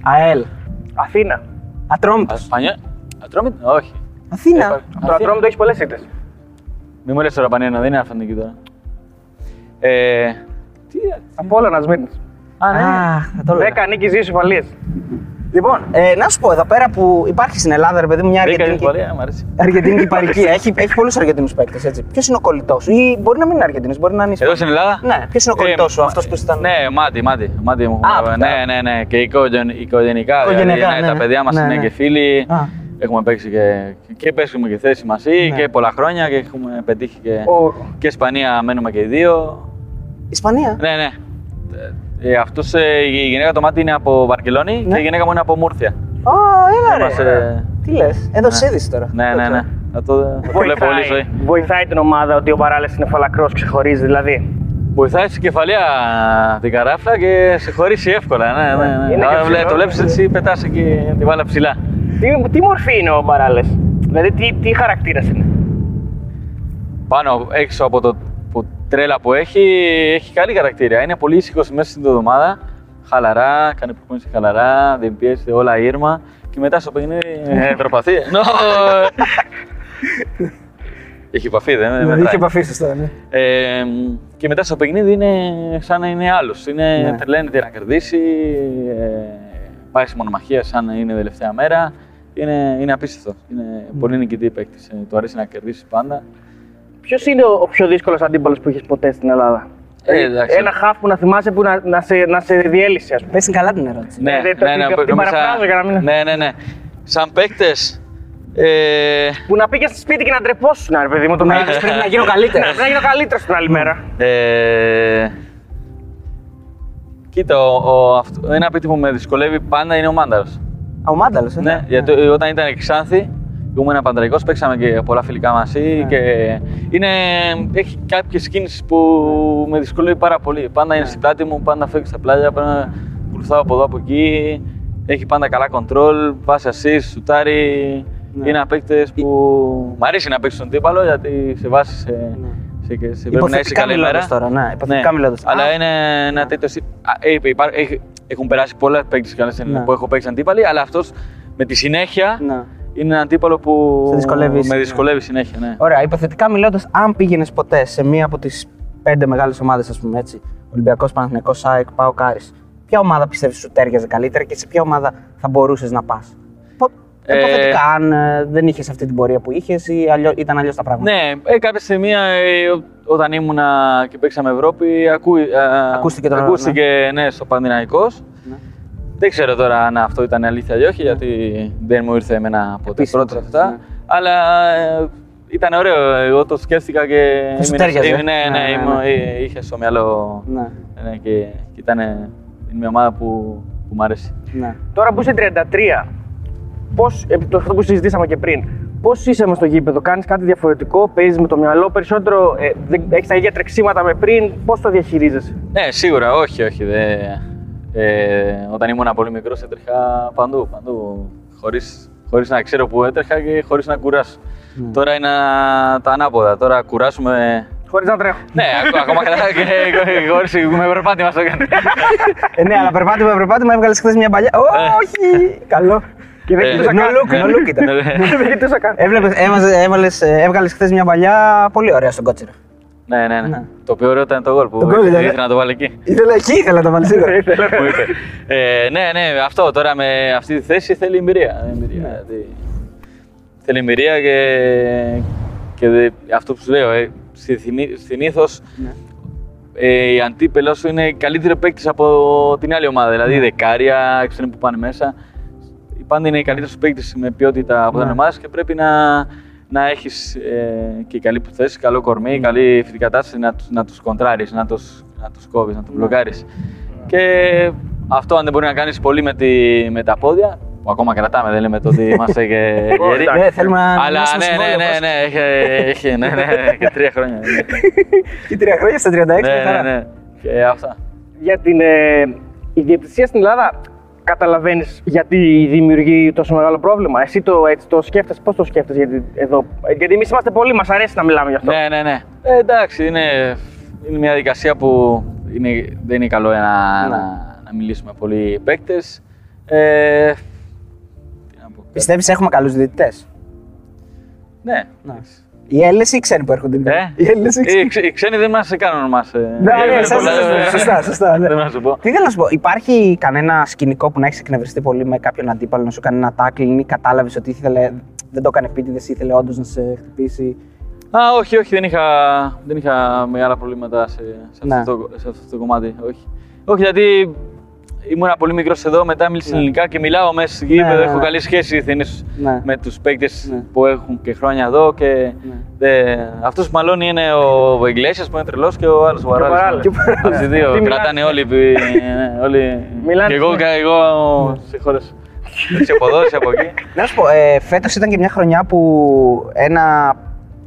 ΑΕΛ. Αθήνα. Ατρόμητος. Πανιέ. Ατρόμητο. Όχι. Αθήνα. Έπα- Το Αθήνα. Ατρόμητο έχεις πολλές ήττες. Μη μου λες τώρα Πανιένα, δεν είναι αφαντική τώρα. Ε, τι. Από όλα να σμίρνεις. Α, ναι. Α, θα το έλεγα. 10 νίκες, 2 ισοπαλίες. Λοιπόν, ε, να σου πω εδώ πέρα που υπάρχει στην Ελλάδα, ρε παιδί μου, μια Μπήκα Αργεντινή. εφορία, μου αρέσει. Αργεντινή παρική. έχει έχει πολλούς Αργεντινού παίκτες, έτσι. Ποιος είναι ο κολλητός; Σου, ή μπορεί να μην είναι Αργεντινό, μπορεί να είναι. Εδώ στην Ελλάδα; Ναι, ποιος είναι ο κολλητός σου, μα- αυτός που ήταν. Ναι, μάτι, μάτι. μάτι μου. Α, ναι, παιδιά. ναι, ναι. Και οικογεν- οικογενικά. Οικογενειακά, δηλαδή, ναι, ναι, τα ναι. παιδιά μας Ναι, είναι ναι. και φίλοι. Α. Έχουμε παίξει και, και παίζουμε και θέση μαζί Ναι. και πολλά χρόνια και έχουμε πετύχει και, Ο- και Ισπανία μένουμε και οι δύο. Ισπανία; Ναι, ναι. Ε, αυτός, ε, η γυναίκα το μάτι είναι από Βαρκελόνη Ναι. και η γυναίκα μου είναι από Μούρθια. Α, έλα ρε. Είμαστε- Τι λες, εδώ σε είδηση τώρα. Ναι, ναι, ναι. Θα το, θα το βλέπω όλη η ζωή. βοηθάει την ομάδα ότι ο Παράλε είναι φαλακρός, ξεχωρίζει δηλαδή. Βοηθάει στην κεφαλιά την καράφλα και σε χωρίσει εύκολα. Ναι, ναι, ναι. Είναι και Άρα, βλέ- ψηλό. το βλέπεις έτσι, πετάς εκεί τη βάλα ψηλά. Τι, τι μορφή είναι ο Παράλε, Δηλαδή τι, τι χαρακτήρας είναι; Πάνω έξω από το που τρέλα που έχει, έχει καλή χαρακτήρα. Είναι πολύ ήσυχος μέσα στην εβδομάδα. Χαλαρά, κάνει προπόνηση χαλαρά, δεν πιέζει όλα ήρμα. Και μετά στο παιχνίδι ε, τροπαθεί. Νο! Έχει επαφή, δεν Ναι, μετράει. είχε επαφή σωστά, ναι. Ε, και μετά στο παιχνίδι είναι σαν να είναι άλλος. Είναι, Ναι. Τρελαίνεται να κερδίσει, ε, πάει σε μονομαχία σαν να είναι τελευταία μέρα. Είναι, είναι απίστευτο. Είναι πολύ νικητή παίκτης. του αρέσει να κερδίσει πάντα. Ποιος είναι ο, ο πιο δύσκολος αντίπαλος που έχεις ποτέ στην Ελλάδα; Ε, εντάξει. Ένα χάφ που να θυμάσαι που να, να, σε, να σε διέλυσε, ας πούμε. Πες καλά την ερώτηση. Ναι, Ε, το- την- την παραφράζω για να μην- Ναι, ναι, ναι. Σαν παίκτες. Ε, Που να πήγες στο σπίτι και να ντρεπόσουν, ρε παιδί μου. Το Να να είπες πρέπει να γίνω καλύτερος. να γίνω καλύτερος την άλλη μέρα. ε, κοίτα, ο, ο, αυτό, ένα παίκτη που με δυσκολεύει πάντα είναι ο Μάνταρος. Α, ο Μάνταλος, ε. Ναι, γιατί όταν ήταν η Ξάνθη, ήμουν παντρικό, παίξαμε και πολλά φιλικά μαζί Ναι. και είναι, έχει κάποιες κινήσει που με δυσκολεύει πάρα πολύ. Πάντα είναι στην πλάτη μου, πάντα φεύγει στα πλάγια, πάντα ακολουθάω από εδώ από εκεί. Έχει πάντα καλά κοντρόλ, πάση assist, σουτάρει. Ναι. Είναι παίκτε που μ' αρέσει να παίξει τον τύπαλο γιατί σε βάζει σε, σε, σε, σε πρέπει να είσαι Υποθετικά καλή μιλώντας μέρα. τώρα, ναι, υποθετικά μιλώντας. Αλλά Α. είναι ένα τέτοιο. συ- Α, ε, υπά- έχει- Έχουν περάσει πολλά παίκτες Ναι. που έχω παίξει αντίπαλοι, αλλά αυτός με τη συνέχεια Ναι. Είναι ένα αντίπαλο που Σε δυσκολεύεις, με ναι. δυσκολεύει συνέχεια. Ναι. Ωραία, υποθετικά μιλώντας, αν πήγαινες ποτέ σε μία από τις πέντε μεγάλες ομάδες, ας πούμε έτσι, Ολυμπιακός, Παναθηναϊκός, ΣΑΕΚ, ΠΑΟ, Κάρις, ποια ομάδα πιστεύεις σου τέριαζε καλύτερα και σε ποια ομάδα θα μπορούσες να πας; Ε, Υποθετικά, αν ε, δεν είχες αυτή την πορεία που είχες ή αλλιώς, ήταν αλλιώς τα πράγματα; Ναι, ε, κάποια στιγμή ε, ό- όταν ήμουνα και παίξαμε Ευρώπη, ακού, ε, Ακούστηκε το- ακούστηκε ναι, στο Πανδυναϊκός. Ναι. Δεν ξέρω τώρα αν αυτό ήταν αλήθεια ή όχι, γιατί δεν μου ήρθε εμένα ποτέ Επίσημα, πρώτα αυτά. ναι. Αλλά ε, ήταν ωραίο. Εγώ το σκέφτηκα και. Και σου έμεινε- τέριαζε. ε, Ναι, ναι, Ναι, ναι, ήμουν- ναι. ε, είχε στο μυαλό. Ναι, Ναι, και, και ήταν είναι μια ομάδα που, που μου αρέσει. ναι. Τώρα που είσαι 33, πώς, επί το αυτό που συζητήσαμε και πριν, πώς είσαι μες στο γήπεδο, κάνεις κάτι διαφορετικό, παίζεις με το μυαλό περισσότερο, ε, έχεις τα ίδια τρεξίματα με πριν, πώς το διαχειρίζεσαι; Ναι, σίγουρα, όχι, όχι. Δε, ε, όταν ήμουν πολύ μικρός έτρεχα παντού, παντού. Χωρίς, χωρίς να ξέρω που έτρεχα και χωρίς να κουράσω. Ναι. Τώρα είναι τα ανάποδα. Τώρα κουράσουμε. Χωρίς να τρέχω. Ναι, ακ- ακόμα καλά και και χωρίς με περπάτημα στο κάνει. Ε, ναι, αλλά περπάτημα, περπάτημα, έβγαλες χθες μια παλιά. Ω, Όχι! Καλό. Και δεν Ε, κοιτούσα No καν. look, no look ήταν. Ναι, ναι. Δεν κοιτούσα καν. Έβλεπες, έβαζε, έβαλες, ε, έβγαλες χθες μια παλιά πολύ ωραία στον κότσιρο. Ναι, ναι, Ναι. ναι. Το πιο ωραίο ήταν το γκολ που Το γκολ ήταν, ε. ήθελα να το βάλω εκεί. Ήθελα εκεί, ήθελα να το βάλει σίγουρα. Μου είπε. Ε, ναι, ναι, αυτό τώρα με αυτή τη θέση θέλει εμπειρία. εμπειρία Ναι. δηλαδή. Θέλει εμπειρία και, και δε- αυτό που σου λέω, ε, συνήθως Ναι. ε, η αντίπελο σου είναι καλύτερη παίκτης από την άλλη ομάδα. Δηλαδή, Ναι. δεκάρια, ξέρω που πάνε μέσα. Η πάντα είναι η καλύτερη παίκτη με ποιότητα από Ναι. την ομάδα και πρέπει να, να έχεις ε, και καλή θέση, καλό κορμί, καλή φυτική κατάσταση να, τους- να τους κοντράρεις, να τους να τους κόβεις, να τους μπλοκάρεις. Και αυτό αν δεν μπορεί να κάνεις πολύ με, τη, με τα πόδια, που ακόμα κρατάμε, δεν λέμε το ότι είμαστε και γεροί. Ναι, θέλουμε να Αλλά μοιράσουμε ναι, ναι, συμβόλαιο, ναι, πώς. ναι, έχει, έχει, ναι, ναι, και τρία χρόνια. ναι. Και τρία χρόνια στα 36 ναι, μια χαρά. ναι, ναι. Και αυτά. Για την ε, ιδιοκτησία στην Ελλάδα, καταλαβαίνεις γιατί δημιουργεί τόσο μεγάλο πρόβλημα. Εσύ το, έτσι, το σκέφτεσαι, πώς το σκέφτεσαι, γιατί, εδώ, ε, γιατί εμείς είμαστε πολλοί, μας αρέσει να μιλάμε γι' αυτό. Ναι, ναι, ναι. Ε, εντάξει, είναι, είναι μια διαδικασία που είναι, δεν είναι καλό να, Ναι. να, να μιλήσουμε πολλοί παίκτες. Ε, τι να πω. Πιστεύεις έχουμε καλούς διαιτητές; Ναι. Ναι. Οι Έλληνες ή οι ξένοι που έρχονται. δηλαδή; Ε; Οι Έλληνες ή οι Οι, ξένοι. ξε- οι ξένοι δεν μας κάνουν μας. Ναι, ναι, εσάς δεν σας- σωστά, σωστά. ναι. Δεν να σου πω. Τι ήθελα να σου πω, υπάρχει κανένα σκηνικό που να έχεις εκνευριστεί πολύ με κάποιον αντίπαλο, να σου κάνει ένα tackling ή κατάλαβες ότι ήθελε, δεν το έκανε επίτηδες, ήθελε όντως να σε χτυπήσει; Α, όχι, όχι, δεν είχα, δεν είχα μεγάλα προβλήματα σε, σε, Ναι. αυτό, το, σε αυτό το κομμάτι. Όχι. όχι, γιατί ήμουν πολύ μικρός εδώ, μετά μίλησα ελληνικά και μιλάω μέσα στο γήπεδο. ναι, έχω ναι. καλή σχέση ηθήνες Ναι. με τους παίκτες Ναι. που έχουν και χρόνια εδώ. Και δε, αυτός που μαλώνει είναι ο Βεγγλέσια που είναι τρελός και ο άλλος ο Βαράλης. Βαράλης. Και ο Βαράλης. Αυτοί οι δύο Τι μιλάνε. κρατάνε όλοι. ε, όλοι. Μιλάνε. Και εγώ, και εγώ σε χώρες. Σε από εδώ, σε από εκεί. Να σου πω, ε, φέτος ήταν και μια χρονιά που ένα.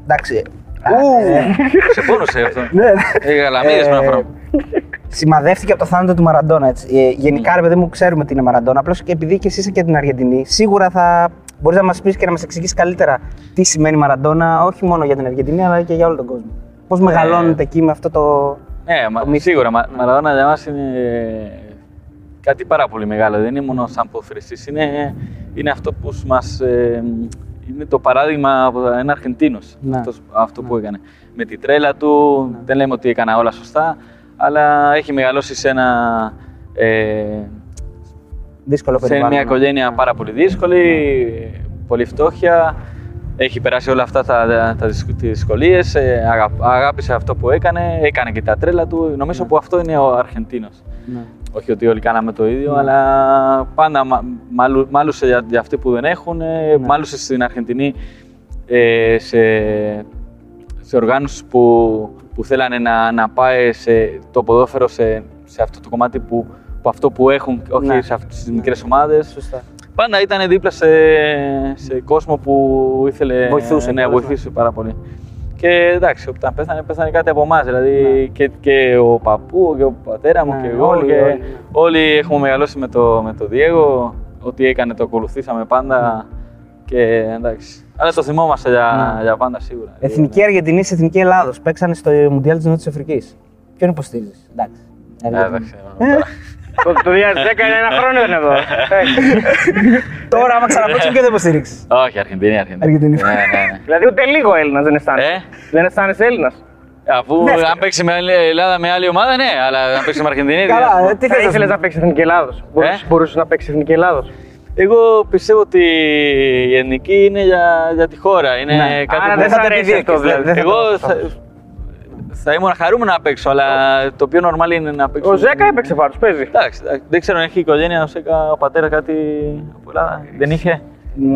Εντάξει. ε, σε πόνωσε αυτό. ναι, ναι. Ε, Γαλαμίδες Ε, με ένα φρόνο. Σημαδεύτηκε από το θάνατο του Μαραντόνα. Έτσι. Ε, γενικά, ρε παιδί μου, ξέρουμε τι είναι Μαραντόνα. Απλώς και επειδή και εσύ είσαι και την Αργεντινή, σίγουρα θα μπορείς να μας πεις και να μας εξηγήσεις καλύτερα τι σημαίνει Μαραντόνα, όχι μόνο για την Αργεντινή, αλλά και για όλο τον κόσμο. Πώς μεγαλώνετε εκεί με αυτό το. Ναι, μα, το μύθο. σίγουρα. Μα, Μαραδόνα για μας είναι κάτι πάρα πολύ μεγάλο. Δεν είναι μόνο σαν ποδοσφαιριστής. Είναι, είναι αυτό που μας... ε, είναι το παράδειγμα από ένα Αρχεντίνος. Ναι. Αυτός, αυτό που έκανε. Με τη τρέλα του, δεν λέμε ότι έκανα όλα σωστά, αλλά έχει μεγαλώσει σε ένα... Ε, Δύσκολο σε περιβάλλον. μια οικογένεια πάρα πολύ δύσκολη, πολύ φτώχεια. Έχει περάσει όλα αυτά τα, τα, τις δυσκολίες, ε, αγα- αγάπησε αυτό που έκανε, έκανε και τα τρέλα του. Νομίζω που αυτό είναι ο Αρχεντίνος. Ναι. Όχι ότι όλοι κάναμε το ίδιο, αλλά πάντα μα, μάλου- μάλουσε για, για αυτοί που δεν έχουν, ε, μάλουσε στην Αρχεντινή ε, σε, σε οργάνωσης που, που θέλανε να, να πάει σε, το ποδόφερο σε, σε αυτό το κομμάτι που, που αυτό που έχουν, όχι Ναι. σε αυτές τις μικρές ομάδες. Σωστά. Πάντα ήταν δίπλα σε, σε κόσμο που ήθελε Βοηθούσε ναι, κιόλας, βοηθούσε πάρα πολύ. Και εντάξει, όταν πέθανε, πέθανε κάτι από εμάς. Δηλαδή Ναι. και, και ο παππού και ο πατέρα μου Ναι, και εγώ. όλοι, και όλοι, ναι. όλοι έχουμε μεγαλώσει με το, με το Διέγο. Ό,τι έκανε το ακολουθήσαμε πάντα. Και εντάξει. Αλλά το θυμόμαστε για, Ναι. για πάντα σίγουρα. Εθνική Αργεντινής, Εθνική Ελλάδος. Παίξανε στο Μουντιάλ της Νότιας Αφρικής. Ποιον υποστήριζε. Εντάξει. Ε, Αργεντινή. εντάξει, Ε. τώρα. Το, το 2010 είναι ένα χρόνο ήταν εδώ. Ε, Τώρα, άμα ξαναπέξουν, ποιο δεν υποστήριξε. Όχι, Αργεντινή, Αργεντινή. Αργεντινή. Ναι, ναι, ναι. δηλαδή ούτε λίγο Έλληνας δεν αισθάνεσαι. Ε; Δεν αισθάνεσαι Έλληνας. Αφού Ναι, αν παίξει με άλλη Ελλάδα με άλλη ομάδα, ναι, αλλά αν παίξει με Αργεντινή. τι να Καλά, πω. ε, τι Θα θες να ήθελες σου να παίξεις Εθνική Ελλάδος. Μπορούσες να παίξεις Εθνική Ελλάδος. Εγώ πιστεύω ότι η εθνική είναι για, για τη χώρα. Είναι Ναι. κάτι Άρα που δεν θα θα το αρέσει επιδιώκεις, αυτό δηλαδή. δεν θα Εγώ το- θα, θα ήμουν χαρούμενο να παίξω, αλλά το πιο normal είναι να παίξω. Ο Ζέκα έπαιξε φάτος, παίζει. Εντάξει, εντάξει, δεν ξέρω αν έχει οικογένεια ο Σέκα, ο πατέρα κάτι από Ελλάδα. Δεν είχε;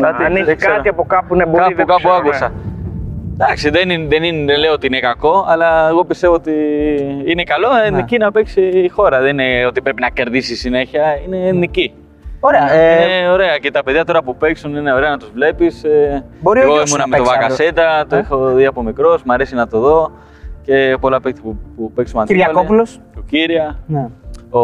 Κάτι, Αν δεν έχει ξέρω. κάτι από κάπου ναι, μπορεί Κάπου, δεν κάπου ξέρω, ναι. άκουσα. Εντάξει, δεν, είναι, δεν, είναι, δεν λέω ότι είναι κακό, αλλά εγώ πιστεύω ότι είναι καλό εθνική να παίξει η χώρα. Δεν είναι ότι πρέπει να κερδίσεις συνέχεια, είναι εθνική. Ωραία. Ε, Είναι ωραία και τα παιδιά τώρα που παίξουν είναι ωραία να τους βλέπεις. Μπορεί ο Εγώ γιος σου ήμουνα να με το παίξει Βακασέτα, το Ε. έχω δει από μικρός, μου αρέσει να το δω. Και πολλά παίκτη που, που παίξουμε αντίπαλοι. Κυριακόπουλος. Ο Κύρια, ναι. ο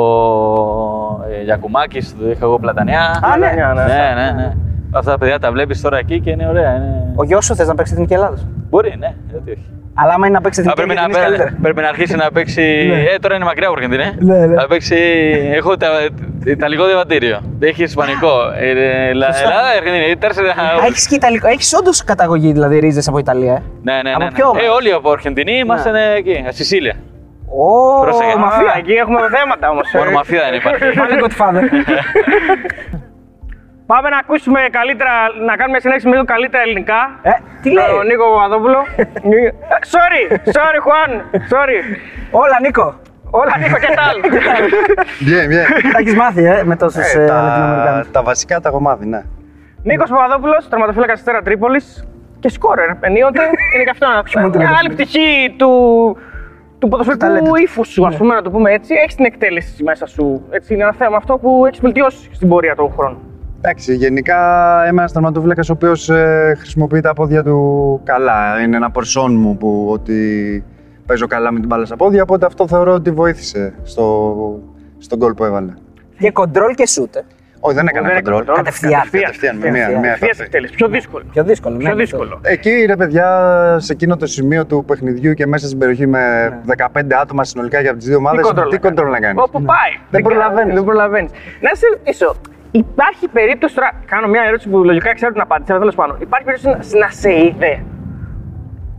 ε, Γιακουμάκης, το είχα εγώ πλατανιά. Α, ναι. Ναι, ναι. ναι, ναι, ναι. Αυτά τα παιδιά τα βλέπεις τώρα εκεί και είναι ωραία. Είναι... Ο γιος σου θες να παίξει Εθνική Ελλάδος; Μπορεί, ναι, γιατί όχι. Αλλά άμα είναι να παίξει Θα Εθνική πρέπει, να, Αργεντινής, πέ- καλύτερα. πρέπει να αρχίσει να παίξει. ε, τώρα είναι μακριά από Αργεντινή. ε. Ναι, ναι. Θα παίξει. Έχω τα, ιταλικό διαβατήριο. Έχει ισπανικό. Ε, ε, Ελλά- Σωστά. Ελλάδα, Αργεντινή. Τέσσερα. Έχεις και Ιταλικό. Έχεις όντως καταγωγή, δηλαδή ρίζες από Ιταλία. ε; Ναι, ναι, ναι. Από ναι. ποιο όμως; Ε, όλοι από Αργεντινή είμαστε εκεί, Σισίλια. Ω, Πρόσεχε. μαφία. Α, Εκεί έχουμε θέματα όμως. Μόνο μαφία δεν υπάρχει. Πάνε Godfather. Πάμε να ακούσουμε καλύτερα, να κάνουμε συνέχιση με λίγο καλύτερα ελληνικά. Ε, τι λέει; Τον Νίκο Παπαδόπουλο. Ε, sorry, sorry Juan, sorry. Όλα, Νίκο. Όλα Νίκο και τάλ. Bien, bien. Τα έχεις μάθει, ε, με τόσους Ε, τα, Λατινοαμερικάνους. τα βασικά τα έχω μάθει, ναι. Νίκος Παπαδόπουλος, τερματοφύλακας Αστέρα Τρίπολης και σκόρερ ενίοτε. Είναι και αυτό μόνο την μια έδωσε. άλλη πτυχή του, του ποδοσφαιρικού ταλέντο. ύφους σου, ας πούμε, να το πούμε έτσι. Έχεις την εκτέλεση μέσα σου. Έτσι, είναι ένα θέμα αυτό που έχεις βελτιώσει στην πορεία του χρόνου. Εντάξει, γενικά είμαι ένας τερματοφύλακας ο οποίος χρησιμοποιεί τα πόδια του καλά. Είναι ένα πορσόν μου που ότι παίζω καλά με την μπάλα στα πόδια, οπότε αυτό θεωρώ ότι βοήθησε στο, στον γκολ που έβαλε. Και κοντρόλ και σούτ. ε. Όχι, δεν έκανα Δεν κοντρόλ. έκανε Κατευθείαν. Κατευθείαν, με μία, Κατευθείαν. μία Ευθείας επαφή. εκτέλεση. Πιο δύσκολο. Πιο δύσκολο. ναι, Πιο ναι, δύσκολο. Εκεί ρε παιδιά, σε εκείνο το σημείο του παιχνιδιού και μέσα στην περιοχή με 15 άτομα συνολικά για τις δύο ομάδες, τι κοντρόλ να κάνεις; Όπου πάει. Δεν προλαβαίνεις. Δεν προλαβαίνεις. Να σε ρωτήσω, υπάρχει περίπτωση τώρα. Κάνω μια ερώτηση που λογικά ξέρω την απάντηση, αλλά τέλος πάντων. Υπάρχει περίπτωση να, να σε είδε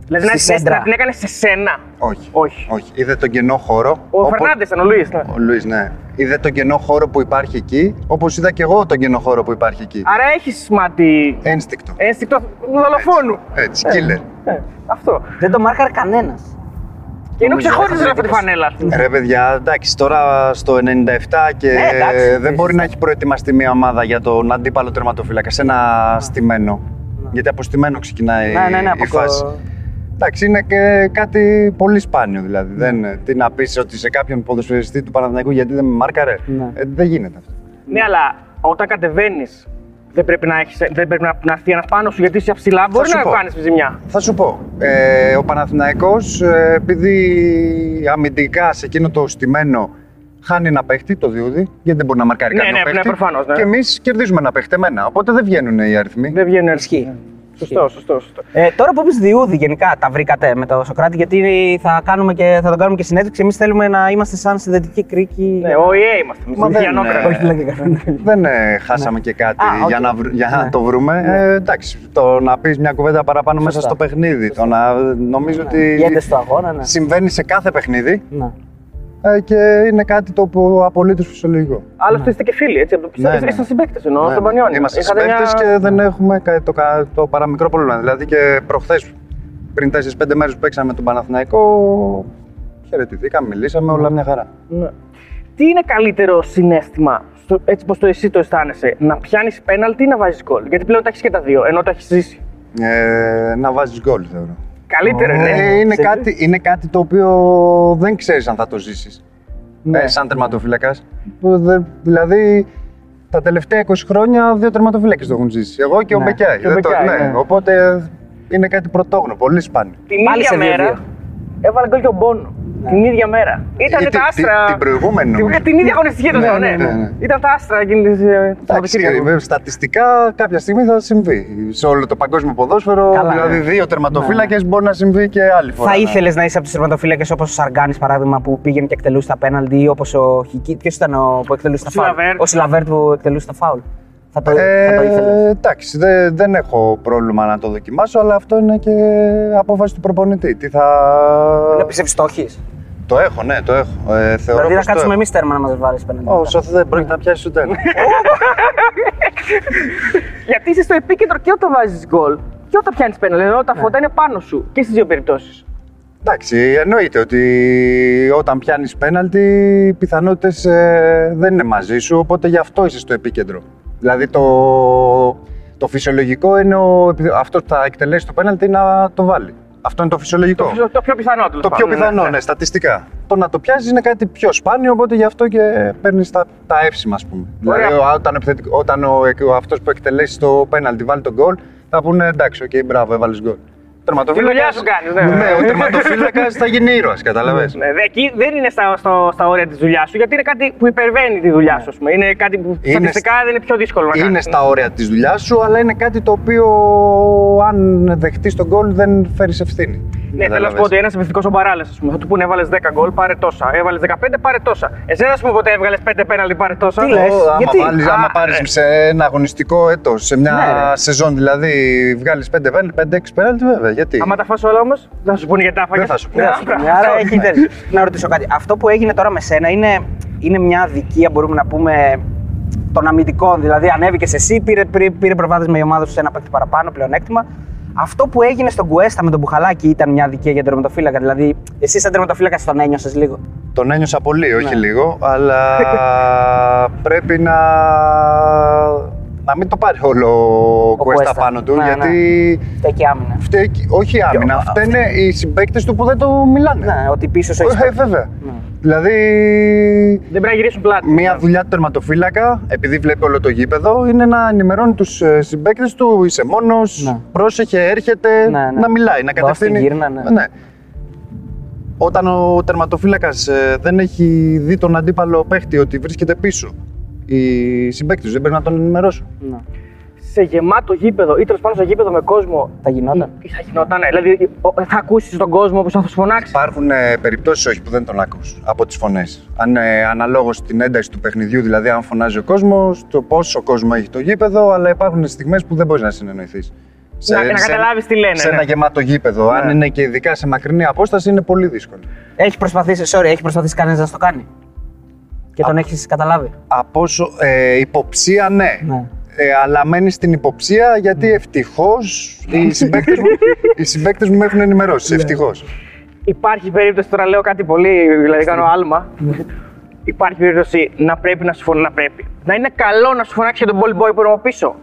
Δηλαδή να, Στη να, σέντρα. να την έκανε σε σένα. Όχι. Όχι. Όχι. Είδε τον κενό χώρο. Ο όπως- Φερνάντες ήταν ο Λουίς. Ναι. Ο Λουίς, ναι. Είδε τον κενό χώρο που υπάρχει εκεί, όπως είδα και εγώ τον κενό χώρο που υπάρχει εκεί. Άρα έχεις μάτι. Ένστικτο. Ένστικτο δολοφόνου. Έτσι, Ε, killer. ε, αυτό. Δεν το μάρκαρε κανένας. Και ενώ Νομίζω ξεχώριζε θα από της το φανέλας. ας πούμε. Ρε παιδιά, εντάξει, τώρα στο 97 και Ναι, εντάξει, δεν μπορεί σωστά. να έχει προετοιμαστεί μια ομάδα για τον αντίπαλο τερματοφύλακα σε ένα στημένο. Γιατί από στημένο ξεκινάει Ναι, ναι, ναι, η από φάση. το- Εντάξει, είναι και κάτι πολύ σπάνιο δηλαδή. Δεν, τι να πεις ότι σε κάποιον ποδοσφαιριστή του Παναθηναϊκού γιατί δεν με μάρκαρε; Ναι. Ε, δεν γίνεται αυτό. Ναι, αλλά όταν κατεβαίνεις, δεν πρέπει να, έχεις, δεν πρέπει να, να έρθει ένας πάνω σου γιατί είσαι ψηλά. Μπορεί σου να πω. κάνεις ζημιά. Θα σου πω. Ε, ο Παναθηναϊκός, ε, επειδή αμυντικά σε εκείνο το στημένο χάνει ένα παίχτη, τον Διούδη, γιατί δεν μπορεί να μαρκάρει Ναι, κανένα ναι, παίχτη. ναι, προφανώς, ναι. Και εμείς κερδίζουμε ένα παίχτη εμένα. Οπότε δεν βγαίνουν οι αριθμοί. Δεν βγαίνει Ισχύει. Σωστό, σωστό. σωστό. Ε, τώρα που είπε Διούδη, γενικά τα βρήκατε με τον Σοκράτη, γιατί θα, κάνουμε και, θα τον κάνουμε και συνέντευξη. Εμείς θέλουμε να είμαστε σαν συνδετικοί κρίκοι. Ναι, ΟΗΕ είμαστε. Μα Εμείς δεν Διανό είναι. κράτος. Όχι, πλάκα κάνω. Δεν ε, χάσαμε και κάτι Α, οκ. για, να, βρ- για Ναι. να το βρούμε. Ε, εντάξει, το να πεις μια κουβέντα παραπάνω μέσα Σωστά. στο παιχνίδι. Το να, νομίζω ότι Γίνεται στο αγώνα, ναι. συμβαίνει σε κάθε παιχνίδι ναι. ε, και είναι κάτι το που απολύτως φυσιολογικό. Άλλωστε είστε και φίλοι, έτσι. από το πιστεύω. Ναι, ναι. Ήσασταν συμπαίκτες εννοώ Ναι, στον ναι. Πανιόνιο. Είμαστε Είχατε συμπαίκτες μια- και δεν έχουμε κα- το, κα- το παραμικρό πρόβλημα. Δηλαδή και προχθές, πριν 4-5 μέρες που παίξαμε με τον Παναθηναϊκό, χαιρετηθήκαμε, μιλήσαμε, όλα μια χαρά. Ναι. Τι είναι καλύτερο συνέστημα, στο, έτσι πως το εσύ το αισθάνεσαι, να πιάνεις πέναλτι ή να βάζεις γκολ; Γιατί πλέον τα έχεις και τα δύο, ενώ το έχεις ζήσει. Ε, να βάζεις γκολ, θεωρώ. Καλύτερο είναι. Ε, είναι, Σε- κάτι, είναι κάτι το οποίο δεν ξέρεις αν θα το ζήσεις. Ναι. Ε, σαν τερματοφύλακας. Δηλαδή, τα τελευταία 20 χρόνια δύο τερματοφύλακες το έχουν ζήσει. Εγώ και ο Ναι, Μπεκιάη. και ο Δεν το- Μπεκιάη, ναι. ναι. Οπότε είναι κάτι πρωτόγνωρο, πολύ σπάνιο. Την Πάλι ίδια σε δύο-δύο. μέρα έβαλε γκολ και ο Μπόνο. Την ίδια μέρα. Ήταν Ή τα τη- άστρα. τη- την προηγούμενη, Την, νομίζω. την ίδια αγωνιστική το Ναι, λέω, ναι, ναι. ναι, ναι. Ήταν τα άστρα εκείνη της Εντάξει, Σαββατοκύριακο. βέβαια, στατιστικά κάποια στιγμή θα συμβεί. Σε όλο το παγκόσμιο ποδόσφαιρο, Καλά, δηλαδή ναι. δύο τερματοφύλακες μπορεί να συμβεί και άλλη φορά. Θα ναι. ήθελες να είσαι από τους τερματοφύλακες όπως ο Σαργκάνη παράδειγμα που πήγαινε και εκτελούσε τα πέναλτι ή όπως ο Χιγκίτα. Ποιος ήταν ο που εκτελούσε τα Ο φάουλ; Τσιλαβέρτ. Ο Τσιλαβέρτ που εκτελούσε τα φάουλ. Θα το, Ε, θα το ήθελες. εντάξει, δεν, δεν έχω πρόβλημα να το δοκιμάσω, αλλά αυτό είναι και απόφαση του προπονητή. Τι θα. Να πιστεύει το έχει. Το έχω, ναι, το έχω. Ε, θεωρώ Δηλαδή να πως το κάτσουμε έχω. εμείς τέρμα να μας βάλεις πέναλτι. Όσο δεν πρόκειται να πιάσει ούτε ένα. Γιατί είσαι στο επίκεντρο και όταν βάζεις γκολ και όταν πιάνεις πέναλτι. Ενώ τα φώτα είναι πάνω σου και στις δύο περιπτώσεις. Εντάξει, εννοείται ότι όταν πιάνεις πέναλτι, οι πιθανότητες δεν είναι μαζί σου, οπότε γι' αυτό είσαι στο επίκεντρο. Δηλαδή το, το φυσιολογικό είναι ο, αυτός που θα εκτελέσει το πέναλτι να το βάλει. Αυτό είναι το φυσιολογικό. Το, το πιο πιθανό τέλος Το πιο πάντων, πιθανό, ναι. ναι, στατιστικά. Το να το πιάσεις είναι κάτι πιο σπάνιο, οπότε γι' αυτό και παίρνεις τα, τα εύσημα, ας πούμε. Ωραία. Δηλαδή, ο- όταν, επιθετικ- όταν ο, ο, αυτός που εκτελέσει το πέναλτι βάλει το γκολ, θα πούνε εντάξει, οκ, μπράβο, έβαλες γκολ. Τη δουλειά σου κάνεις, ναι. Ναι, ο τερματοφύλακας θα γίνει ήρωας, καταλαβέ. Ναι, δε- εκεί δεν είναι στα, στο, στα όρια της δουλειάς σου, γιατί είναι κάτι που υπερβαίνει τη δουλειά σου. ας πούμε. Είναι κάτι που Είναι στατιστικά δεν είναι πιο δύσκολο να Είναι κάνεις. στα όρια της δουλειάς σου, αλλά είναι κάτι το οποίο αν δεχτείς το γκολ δεν φέρεις ευθύνη. Ναι, θέλω να σου πω ότι ένας επιθετικός ο Μπαράλες, ας πούμε, θα του πούνε έβαλες 10 γκολ, πάρε τόσα. Έβαλες 15, πάρε τόσα. Εσένα, ας πούμε, ποτέ έβγαλες 5 πέναλτι, πάρε τόσα. Τι λες; Άμα, γιατί; βάλεις, Α, άμα ε. πάρεις σε ένα αγωνιστικό έτος, σε μια Ναι, ρε. σεζόν δηλαδή, βγάλεις 5 5-6 πέναλτι, βέβαια. Γιατί; Άμα τα φας όλα όμως, δεν θα σου πούνε γιατί τα φάγες. Δεν θα σου πούνε. Ναι, Δεν θα σου μπράβο. Ναι, άρα έχει τέτοιο. Να ρωτήσω κάτι. Αυτό που έγινε τώρα με σένα είναι, είναι μια αδικία, μπορούμε να πούμε, των αμυντικών. Δηλαδή, ανέβηκες εσύ, πήρε, πήρε, πήρε προβάδισμα η ομάδα σου σε ένα παίκτη παραπάνω, πλεονέκτημα. Αυτό που έγινε στον Κουέστα με τον Μπουχαλάκη ήταν μια αδικία για τον τερματοφύλακα. Δηλαδή, εσύ σαν τερματοφύλακας τον ένιωσες λίγο; Τον ένιωσα πολύ, όχι Ναι. λίγο, αλλά πρέπει να... να μην το πάρει όλο ο Κουέστα Κουέστα. πάνω του, Ναι, γιατί Φταίει και άμυνα. φταίει, όχι η άμυνα, Ποιο- φταίνε οι συμπαίκτες του που δεν το μιλάνε. Ναι, ότι πίσω σου έχει. Ε, βέβαια. Ναι. Δηλαδή, Δεν πρέπει να γυρίσουν πλάτη. Μία δουλειά του τερματοφύλακα, επειδή βλέπει όλο το γήπεδο, είναι να ενημερώνει τους συμπαίκτες του. Είσαι μόνος, Ναι. πρόσεχε, έρχεται, Ναι, ναι. να μιλάει, να Δώστε κατευθύνει. γύρνα, ναι. Όταν ο τερματοφύλακας δεν έχει δει τον αντίπαλο παίχτη ότι βρίσκεται πίσω, οι συμπαίκτες του δεν πρέπει να τον ενημερώσουν. Ναι. Σε γεμάτο γήπεδο ή τέλος πάντων σε γήπεδο με κόσμο. Θα γινόταν. ή- ή Θα γινόταν. Δηλαδή, ο- θα ακούσεις τον κόσμο που θα σου φωνάξεις. Υπάρχουν ε, περιπτώσεις όχι που δεν τον ακούς από τις φωνές. Αν ε, αναλόγως την ένταση του παιχνιδιού, δηλαδή αν φωνάζει ο κόσμος, το πόσο κόσμο έχει το γήπεδο, αλλά υπάρχουν στιγμές που δεν μπορείς να συνεννοηθείς. Σε, Να- να σε- καταλάβεις τι λένε, Σε ναι. ένα γεμάτο γήπεδο. Αν είναι και ειδικά σε μακρινή απόσταση, είναι πολύ δύσκολο. Έχει προσπαθήσει, sorry, έχει προσπαθήσει κανένας να στο κάνει. Και τον έχεις καταλάβει. Από όσο. Ε, υποψία, ναι. Ναι. Ε, αλλά μένεις στην υποψία γιατί ευτυχώς οι συμπαίκτες μου, οι συμπαίκτες μου με έχουν ενημερώσει. Ευτυχώς. Υπάρχει περίπτωση, τώρα λέω κάτι πολύ, δηλαδή κάνω άλμα. Υπάρχει περίπτωση να πρέπει να σου φωνάξει, να πρέπει. Να είναι καλό να σου φωνάξει για τον ball boy που είναι από πίσω.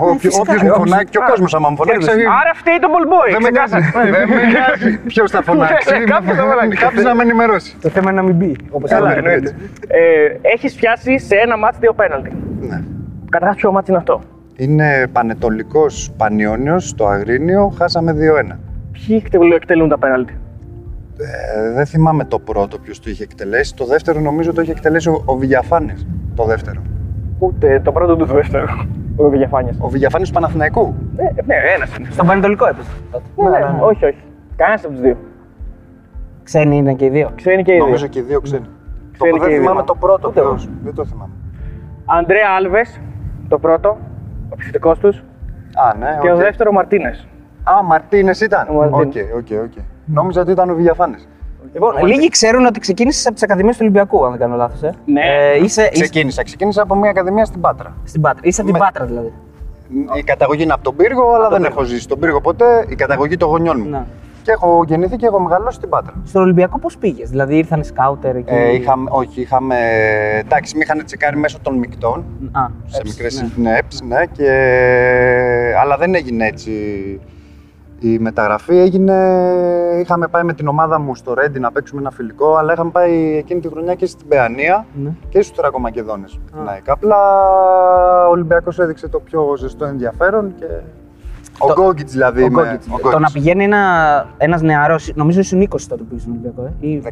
Όποιο φυσικά, μου όχι. φωνάξει και ο κόσμος, άμα μου φωνάξει. Άρα φταίει το ball boy. Δεν με νοιάζει. Δεν με νοιάζει ποιος θα φωνάξει. Κάποιος θα φωνάξει. Κάποιος να με ενημερώσει. Το θέμα είναι να μην μπει. Όπως Καλά, Καλά, εννοείται. Ε, Έχεις πιάσει σε ένα μάτς δύο πέναλτι. Ναι. Καταρχάς, ποιο μάτς είναι αυτό; Είναι πανετολικός Πανιόνιος στο Αγρίνιο, χάσαμε 2-1. Ποιοι εκτελούν, εκτελούν τα πέναλτι; Ε, δεν θυμάμαι το πρώτο ποιος το είχε εκτελέσει. Το δεύτερο νομίζω το είχε εκτελέσει ο, ο Βηγιαφάνης. Το δεύτερο. Ούτε το πρώτο ούτε το δεύτερο. Ο Βιγιαφάνιες. Ο Βιγιαφάνιες του Παναθηναϊκού; Ναι, ναι, ένας είναι. Στον Πανετολικό έπαιζε. τότε. Ναι, ναι, όχι, όχι. Κανένας από τους δύο. Ξένοι είναι και οι δύο. Ξένοι και οι δύο. Νομίζω και οι δύο ξένοι. Ξένοι Το, και δεν οι δύο. θυμάμαι το πρώτο Ούτε εγώ. ποιος. Δεν το θυμάμαι. Αντρέα Άλβες, το πρώτο, ο επιθετικός τους. Α, ναι, Και ο οκ. δεύτερο Μαρτίνες. Α, Μαρτίνες ήταν. Ο Οκ, Μαρτίνες. οκ, οκ. Νόμιζα ότι ήταν ο Βιγιαφάνιες. Λοιπόν, λίγοι ξέρουν ότι ξεκίνησες από τις Ακαδημίες του Ολυμπιακού, αν δεν κάνω λάθος. Ε. Ναι. Ε, είσαι, είσαι Ξεκίνησα. Ξεκίνησα από μια ακαδημία στην Πάτρα. στην Πάτρα. Είσαι από την Με- Πάτρα δηλαδή. Η καταγωγή είναι από τον πύργο, αλλά δεν έχω ζήσει στον πύργο ποτέ. Η καταγωγή των γονιών μου. Ναι. Και έχω γεννηθεί και έχω μεγαλώσει στην Πάτρα. Στον Ολυμπιακό πώς πήγες, Δηλαδή ήρθαν οι σκάουτερ εκεί; Ε, είχαμε, όχι, είχαμε. Εντάξει, με είχαν τσεκάρει μέσω των μεικτών. Α, σε έψ, μικρές ναι. ναι. ναι, και... αλλά δεν έγινε έτσι η μεταγραφή. Έγινε... Είχαμε πάει με την ομάδα μου στο Ρέντι να παίξουμε ένα φιλικό, αλλά είχαμε πάει εκείνη τη χρονιά και στην Παιανία Ναι. και στους Θρακομακεδόνες. Ναι, απλά ο Ολυμπιακός έδειξε το πιο ζεστό ενδιαφέρον και. Ο Το- Γκόγκιτς δηλαδή. Ο με- Γκόγκιτς. ο Το να Γκόγκιτς. πηγαίνει ένα ένας νεαρός, νομίζω ήσουν 20 τότε που πήγε στον Ολυμπιακό. Ε, ή... 15,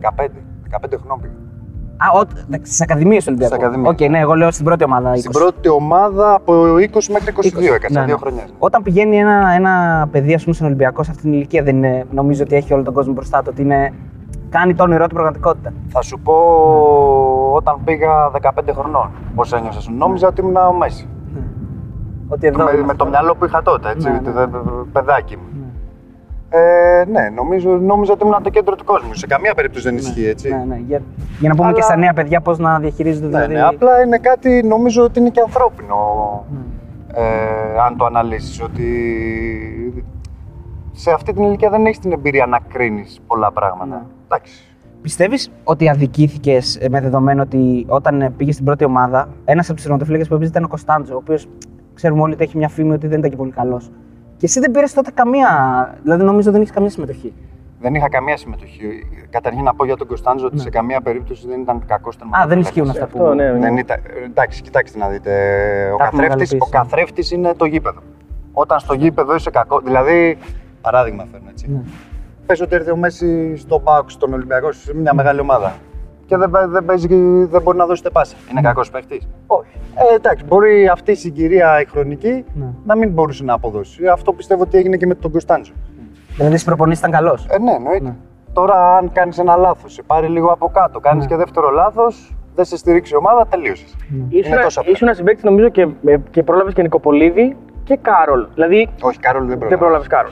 15 χρονών πήγα. Α, στις Ακαδημίες του Ολυμπιακού. Στις Ακαδημίες. Οκ, ναι, εγώ λέω στην πρώτη ομάδα. 20. Στην πρώτη ομάδα από 20 μέχρι 22 έκατσα, Ναι, δύο ναι. χρονιές. Όταν πηγαίνει ένα, ένα παιδί, ας πούμε, στον Ολυμπιακό σε αυτήν την ηλικία, δεν είναι, νομίζω ότι έχει όλο τον κόσμο μπροστά του. Ότι είναι, κάνει το όνειρό του πραγματικότητα. Θα σου πω όταν πήγα 15 χρονών πώς ένιωσα. Νόμιζα ότι ήμουν ο Μέση. Ότι εδώ. με, με το μυαλό που είχα τότε, έτσι, Ναι, ότι ναι. δεν- παιδάκι μου. Ε, ναι, νομίζω, νόμιζα ότι ήμουν το κέντρο του κόσμου. Σε καμία περίπτωση δεν ισχύει, έτσι. Ναι, ναι, για, για να πούμε Αλλά- και στα νέα παιδιά πώς να διαχειρίζονται. Ναι, δηλαδή... ναι, απλά είναι κάτι, νομίζω ότι είναι και ανθρώπινο. Ναι. Ε, αν το αναλύσεις, ότι σε αυτή την ηλικία δεν έχεις την εμπειρία να κρίνεις πολλά πράγματα. Ναι. Εντάξει. Πιστεύεις ότι αδικήθηκες με δεδομένο ότι όταν πήγες στην πρώτη ομάδα, ένας από τους τερματοφύλακε που έπαιζε ήταν ο Κωνσταντζο, ο οποίος ξέρουμε όλοι ότι έχει μια φήμη ότι δεν ήταν και πολύ καλός. Και εσύ δεν πήρες τότε καμία. Δηλαδή, νομίζω δεν έχει καμία συμμετοχή. Δεν είχα καμία συμμετοχή. Καταρχήν να πω για τον Κωνσταντζο ότι σε καμία περίπτωση δεν ήταν κακός Ναι. Α, δεν ισχύουν αυτά Αυτό, που. ναι, ναι. Δεν ήταν, εντάξει, κοιτάξτε να δείτε. Ο Τα έχουμε καθρέφτης, ο μεγαλοποιήσει. καθρέφτης είναι το γήπεδο. Όταν στο γήπεδο είσαι κακό. Δηλαδή, παράδειγμα φέρνω έτσι. Ναι. Πες ότι έρθει ο Μέση στον Πάουκ, στον Ολυμπιακό, σε μια μεγάλη ομάδα. Και δεν, πα- δεν, παίζει, δεν μπορεί να δώσει πάσα. Είναι Ναι. κακός παίχτης; Όχι. Ε, εντάξει, μπορεί αυτή η συγκυρία η χρονική Ναι. να μην μπορούσε να αποδώσει. Αυτό πιστεύω ότι έγινε και με τον Κωνσταντζο. Δηλαδή, στις προπονήσεις ήταν καλός. Ε, ναι, εννοείται. Ναι. Τώρα, αν κάνεις ένα λάθος, σε πάρει λίγο από κάτω, κάνεις Ναι. και δεύτερο λάθος, δεν σε στηρίξει η ομάδα, τελείωσες. Ήσουν, Είναι τόσο απλά. ήσουν συμπαίκτης νομίζω και, και πρόλαβες και Νικοπολίδη και Κάρολ. Δηλαδή Όχι, Κάρολ δεν δεν πρόλαβε. πρόλαβες Κάρολ.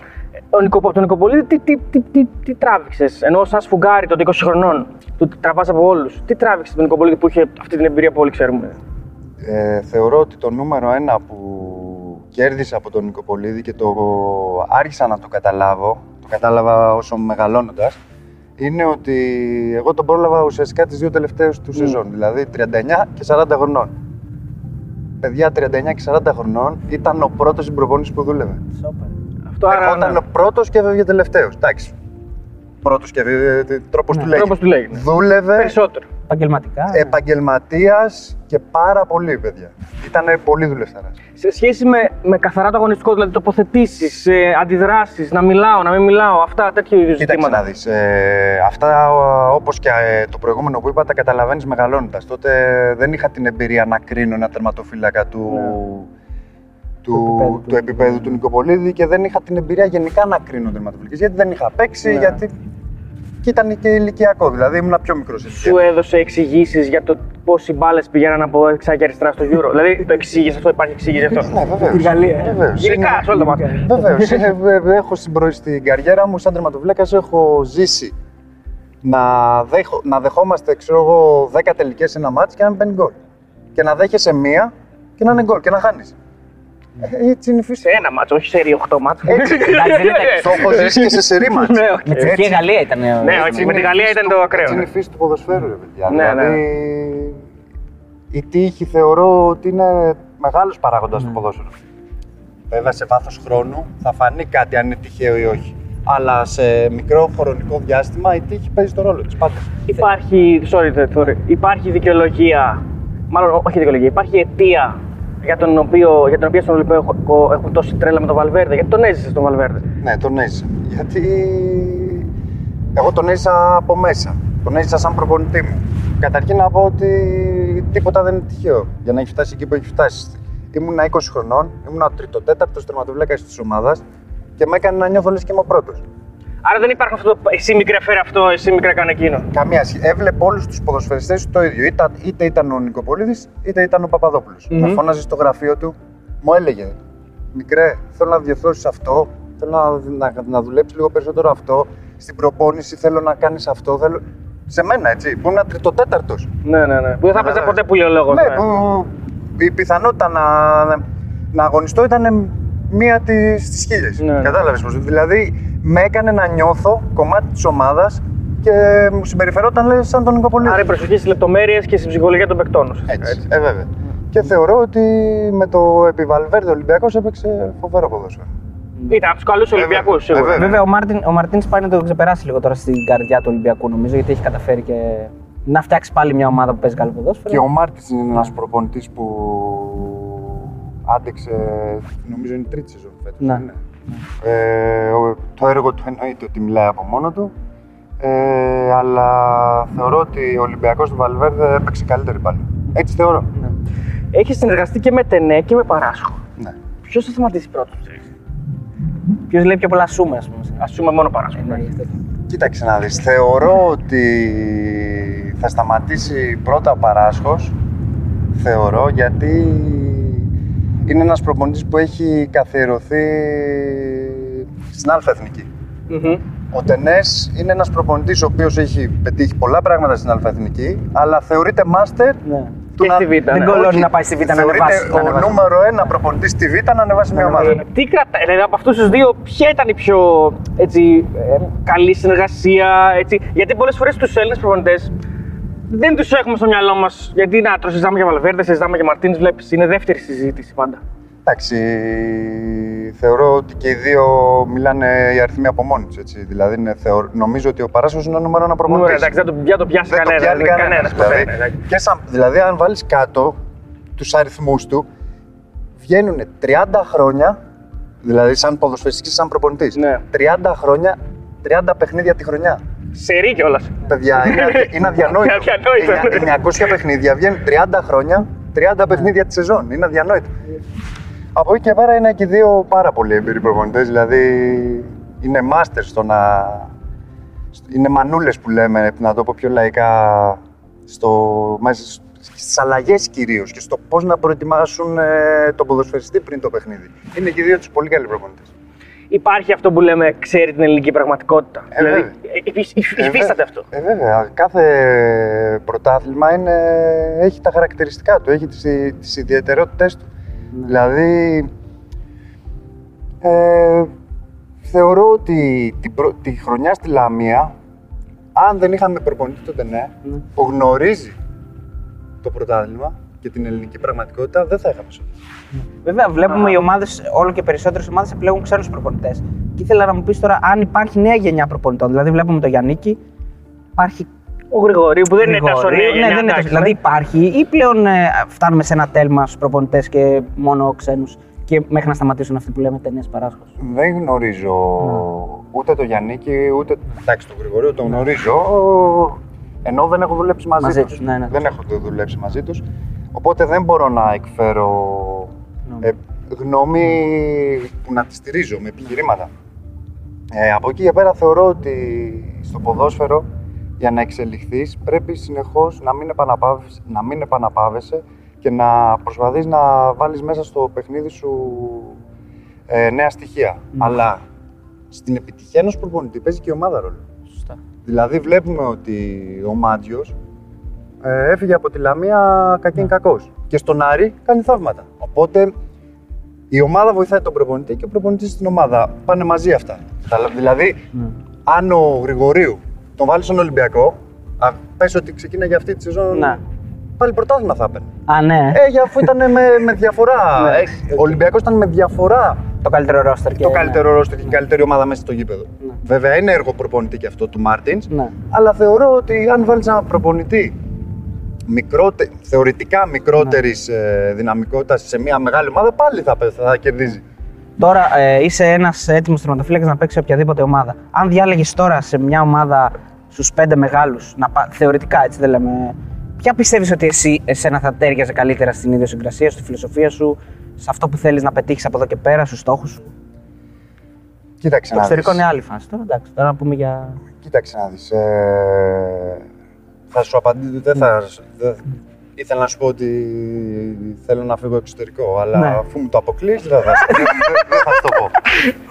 Ε, Ο Νικο, από τον Νικοπολίδη τι, τι, τι, τι, τι τράβηξες, ενώ σαν σφουγγάρι τότε 20 χρονών, του τραβάς από όλους. Τι τράβηξες τον Νικοπολίδη που είχε αυτή την εμπειρία που όλοι ξέρουμε; Ε, θεωρώ ότι το νούμερο ένα που κέρδισα από τον Νικοπολίδη και το άρχισα να το καταλάβω, το κατάλαβα όσο μεγαλώνοντας, είναι ότι εγώ τον πρόλαβα ουσιαστικά τις δύο τελευταίες του σεζόν, δηλαδή 39 και 40 χρονών. Παιδιά 39 και 40 χρονών ήταν ο πρώτος στην προπόνηση που δούλευε. Αυτό άρα. Ερχόταν ναι. ο πρώτος και έφευγε τελευταίος. Εντάξει. Πρώτος και ε, τρόπος Ναι, του λέγει. τρόπος του λέγει, ναι. Δούλευε Περισσότερο. Επαγγελματικά. Ε, επαγγελματίας και πάρα πολύ, παιδιά. Ήταν πολύ δουλευταράς. Σε σχέση με, με καθαρά το αγωνιστικό, δηλαδή τοποθετήσεις, ε, αντιδράσεις, να μιλάω, να μην μιλάω, αυτά τέτοιου είδους Κοίταξε ζητήματα. να δεις, ε, αυτά ο- όπως και ε, το προηγούμενο που είπα τα καταλαβαίνεις μεγαλώνοντας. Τότε δεν είχα την εμπειρία να κρίνω ένα τερματοφύλακα του, του, επίπεδου του, του. επίπεδου του Νικοπολίδη και δεν είχα την εμπειρία γενικά να κρίνω τερματοφύλακες. Γιατί δεν είχα παίξει, Ναι. γιατί και ήταν και ηλικιακό, δηλαδή ήμουν πιο μικρός. Σου έδωσε εξηγήσεις για το πώς οι μπάλες πηγαίναν από δεξιά και αριστερά στο Euro. δηλαδή το εξήγησε αυτό, υπάρχει εξήγηση γι' αυτό. Ναι, βεβαίως. Τη Γαλλία. Βεβαίως. Γενικά, Είναι- σε όλο το μάτι. Βεβαίως. έχω στην, προ- στην καριέρα μου, σαν τερματοφύλακας, έχω ζήσει να, δέχω, να δεχόμαστε ξέρω εγώ, 10 τελικές σε ένα ματς και να μην μπαίνει γκολ. Και να δέχεσαι μία και να είναι γκολ και να χάνεις. Έτσι είναι η φύση. Σε ένα ματς, όχι σε 8 ματς. Έτσι. Εντάξει, δεν είναι Το έχω ζήσει και σε σερί ματς. Ναι, οκ. Με Τσεχία Γαλλία ήταν. ε, Ναι, όχι, με τη Γαλλία ήταν το ακραίο. Έτσι είναι η ναι. φύση του ποδοσφαίρου, ρε παιδιά. Ναι, ναι. δηλαδή, η τύχη θεωρώ ότι είναι μεγάλος παράγοντας στο ποδόσφαιρο. Βέβαια, σε βάθος χρόνου θα φανεί κάτι αν είναι τυχαίο ή όχι. Αλλά σε μικρό χρονικό διάστημα η τύχη παίζει το ρόλο της πάντα. Υπάρχει, sorry, τε- sorry, υπάρχει δικαιολογία, μάλλον όχι δικαιολογία, υπάρχει αιτία για, τον οποίο, για την οποία στον Ολυμπιακό έχουν τόση τρέλα με τον Βαλβέρδε. Γιατί τον έζησε τον Βαλβέρδε; Ναι, τον έζησα. Γιατί εγώ τον έζησα από μέσα. Τον έζησα σαν προπονητή μου. Καταρχήν να πω ότι τίποτα δεν είναι τυχαίο για να έχει φτάσει εκεί που έχει φτάσει. Ήμουνα 20 χρονών, ήμουνα ο τρίτο-τέταρτο τερματοφύλακα της ομάδας και με έκανε να νιώθω λες και είμαι ο πρώτος. Άρα δεν υπάρχει αυτό το εσύ μικρέ φέρε αυτό, εσύ μικρέ κάνε εκείνο. Καμία σχέση. Έβλεπε όλους τους ποδοσφαιριστές το ίδιο. Είτε, είτε ήταν ο Νικοπολίδης, είτε ήταν ο παπαδοπουλο Με φώναζες στο γραφείο του, μου έλεγε Μικρέ, θέλω να διορθώσεις αυτό, θέλω να, να, να δουλέψεις λίγο περισσότερο αυτό. Στην προπόνηση θέλω να κάνεις αυτό. Θέλω... Σε μένα, έτσι, που ήμουν τριτοτέταρτος. Ναι, ναι, ναι. Που δεν θα παίζει ποτέ που λέει ο λόγο. Ναι, που η πιθανότητα να, να αγωνιστώ ήταν μία τη χίλιε. Ναι. Κατάλαβες πώ. Δηλαδή, με έκανε να νιώθω κομμάτι της ομάδας και μου συμπεριφερόταν λες, σαν τον Νικοπολίτη. Άρα η προσοχή στις λεπτομέρειες και στην ψυχολογία των παικτών. ουσιαστικά, Έτσι. Ε, βέβαια. Και θεωρώ ότι με το επιβαλβέρδο ο Ολυμπιακός έπαιξε φοβερό ποδόσφαιρο. Ήταν από τους καλούς Ολυμπιακούς Ε, σίγουρα. βέβαια. Βέβαια, ο Μάρτιν, ο Μαρτίνς πάει να το ξεπεράσει λίγο τώρα στην καρδιά του Ολυμπιακού, νομίζω, γιατί έχει καταφέρει και να φτιάξει πάλι μια ομάδα που παίζει καλό ποδόσφαιρο. Και ο Μάρτινς είναι ένας προπονητής που άντεξε, νομίζω είναι η τρίτη σεζόν φέτος. Ναι. δεν είναι; Ε, ο- το έργο του εννοείται ότι μιλάει από μόνο του. Ε, αλλά θεωρώ ότι ο Ολυμπιακός του Βαλβέρδε έπαιξε καλύτερη πάλι. Έτσι θεωρώ. Έχεις συνεργαστεί και με Τενέ και με Παράσχο. Ναι. Ποιος θα σταματήσει πρώτος; Ποιος λέει πιο πολλά σούμε, ας πούμε. Α πούμε μόνο Παράσχο. Ε, ναι, γι' αυτό. Κοίταξε να δεις, θεωρώ ότι θα σταματήσει πρώτα ο Παράσχος, θεωρώ, γιατί είναι ένας προπονητής που έχει καθιερωθεί στην Αλφα Εθνική. Μμμ. Ο Τενές είναι ένας προπονητής ο οποίος έχει πετύχει πολλά πράγματα στην Αλφα Εθνική, αλλά θεωρείται μάστερ Ναι. του Και στη Β, Δεν ναι. κολώνει όχι, να πάει στη Β να θεωρείται ανεβάσει. να ο ανεβάσει. νούμερο ένα προπονητής στη Β να ανεβάσει μια ομάδα. Ε, Τι κρατάει, δηλαδή από αυτούς τους δύο, ποια ήταν η πιο έτσι, ε, καλή συνεργασία, έτσι. Γιατί πολλές φορές τους Έλληνες προπονητές δεν τους έχουμε στο μυαλό μας. Γιατί να το συζητάμε για Βαλβέρδες, συζητάμε για Μαρτίνε, βλέπεις. Είναι δεύτερη συζήτηση πάντα. Εντάξει, θεωρώ ότι και οι δύο μιλάνε οι αριθμοί από μόνοι τους. Δηλαδή, είναι, θεωρ- νομίζω ότι ο Παράσχος είναι ο νούμερο ένα Νούμερο, προπονητής. εντάξει, δεν το, δεν το πιάσει Δεν το κανένα. πιάνει κανένας, κανένας ποτέ, δηλαδή. ναι, εντάξει. Και σαν, δηλαδή, αν βάλεις κάτω τους αριθμούς του, βγαίνουν 30 χρόνια, δηλαδή σαν ποδοσφαιριστής και σαν προπονητής, Ναι. 30 χρόνια, 30 παιχνίδια τη χρονιά. Σερή κιόλας. Παιδιά, είναι, αδια- είναι αδιανόητο. Αδιανόητο. Είναι 900 παιχνίδια, βγαίνουν 30 χρόνια, 30 παιχνίδια τη σεζόν. Είναι αδιανόητο. Από εκεί και πέρα είναι και οι δύο πάρα πολύ εμπειροί προπονητές, δηλαδή είναι masters στο να... Είναι μανούλες που λέμε, να το πω πιο λαϊκά, στο... μέσα στις αλλαγές κυρίως και στο πώς να προετοιμάσουν ε, τον ποδοσφαιριστή πριν το παιχνίδι. Είναι και οι δύο τους πολύ καλοί προπονητές. Υπάρχει αυτό που λέμε, ξέρει την ελληνική πραγματικότητα. Ε, δηλαδή, βέβαια. ε, υφ- υφ- υφίσταται αυτό. Ε, βέβαια. Κάθε πρωτάθλημα είναι, έχει τα χαρακτηριστικά του, έχει τις, τις ιδιαιτερότητες του. Δηλαδή, ε, θεωρώ ότι την πρω- τη χρονιά στη Λαμία, αν δεν είχαμε προπονητή τότε ναι, που γνωρίζει το πρωτάθλημα και την ελληνική πραγματικότητα, δεν θα είχαμε σώθει. Βέβαια, βλέπουμε οι ομάδες, όλο και περισσότερες ομάδες επιλέγουν ξένους προπονητές. Και ήθελα να μου πεις τώρα αν υπάρχει νέα γενιά προπονητών. Δηλαδή, βλέπουμε τον Γιάννικη, υπάρχει. Ο Γρηγορίου που δεν είναι τόσο Γρηγορίου. νέα Ναι, γενιά, δεν είναι τόσο. εντάξει, Δηλαδή, υπάρχει ή πλέον ε, φτάνουμε σε ένα τέλμα στους προπονητές και μόνο ξένους και μέχρι να σταματήσουν αυτοί που λέμε ταινίες παράσχο. Δεν γνωρίζω ούτε το Γιάννικη, ούτε. Εντάξει, τον Γρηγορείο τον γνωρίζω. Ενώ δεν έχω δουλέψει μαζί, Μαζί τους. τους, ναι, ναι. Δεν έχω δουλέψει μαζί τους. Οπότε δεν μπορώ να εκφέρω Γνώμη. Ε, γνώμη που να τη στηρίζω με επιχειρήματα. Ε, από εκεί και πέρα θεωρώ ότι στο ποδόσφαιρο για να εξελιχθείς πρέπει συνεχώς να μην, επαναπάβεσαι, να μην επαναπάβεσαι και να προσπαθείς να βάλεις μέσα στο παιχνίδι σου ε, νέα στοιχεία. Αλλά στην επιτυχία ενός προπονητή παίζει και η ομάδα ρόλο. Σωστά. Δηλαδή βλέπουμε ότι ο Μάντιος ε, έφυγε από τη Λαμία κακήν κακός και στον Άρη κάνει θαύματα. Οπότε η ομάδα βοηθάει τον προπονητή και ο προπονητής στην ομάδα. Πάνε μαζί αυτά. Τα- Δηλαδή, Ναι. αν ο Γρηγορίου τον βάλει στον Ολυμπιακό, α, πες ότι ξεκίναγε αυτή τη σεζόν, Ναι. πάλι πρωτάθλημα θα έπαιρνε. Α, ναι. Ε, για αφού ήταν με, με διαφορά. Ναι. Ε, Ο Ολυμπιακός ήταν με διαφορά το καλύτερο ρόστερ. Και... το καλύτερο ρόστερ και η καλύτερη ομάδα μέσα στο γήπεδο. Ναι. Βέβαια είναι έργο προπονητή και αυτό του Μάρτινς. Ναι. Αλλά θεωρώ ότι αν βάλεις ένα προπονητή μικρώτε, θεωρητικά μικρότερης ε, δυναμικότητας σε μια μεγάλη ομάδα, πάλι θα, πε- θα κερδίζει. Τώρα ε, είσαι ένας έτοιμος τερματοφύλακας να παίξει σε οποιαδήποτε ομάδα. Αν διάλεγες τώρα σε μια ομάδα στους πέντε μεγάλους, θεωρητικά έτσι δεν λέμε, ποια πιστεύεις ότι εσύ, εσένα θα τέριαζε καλύτερα στην ιδιοσυγκρασία, στη φιλοσοφία σου, σε αυτό που θέλεις να πετύχεις από εδώ και πέρα, στους στόχους σου; Κοίταξε Το να εξωτερικό δεις. είναι άλλη φάση. Τώρα εντάξει, τώρα να πούμε για. Κοίταξε να δεις. Ε, θα σου απαντήσω, δεν θα... δεν- ήθελα να σου πω ότι θέλω να φύγω εξωτερικό, αλλά Ναι. αφού μου το αποκλείς δεν θα, δεν, δεν θα σου το πω.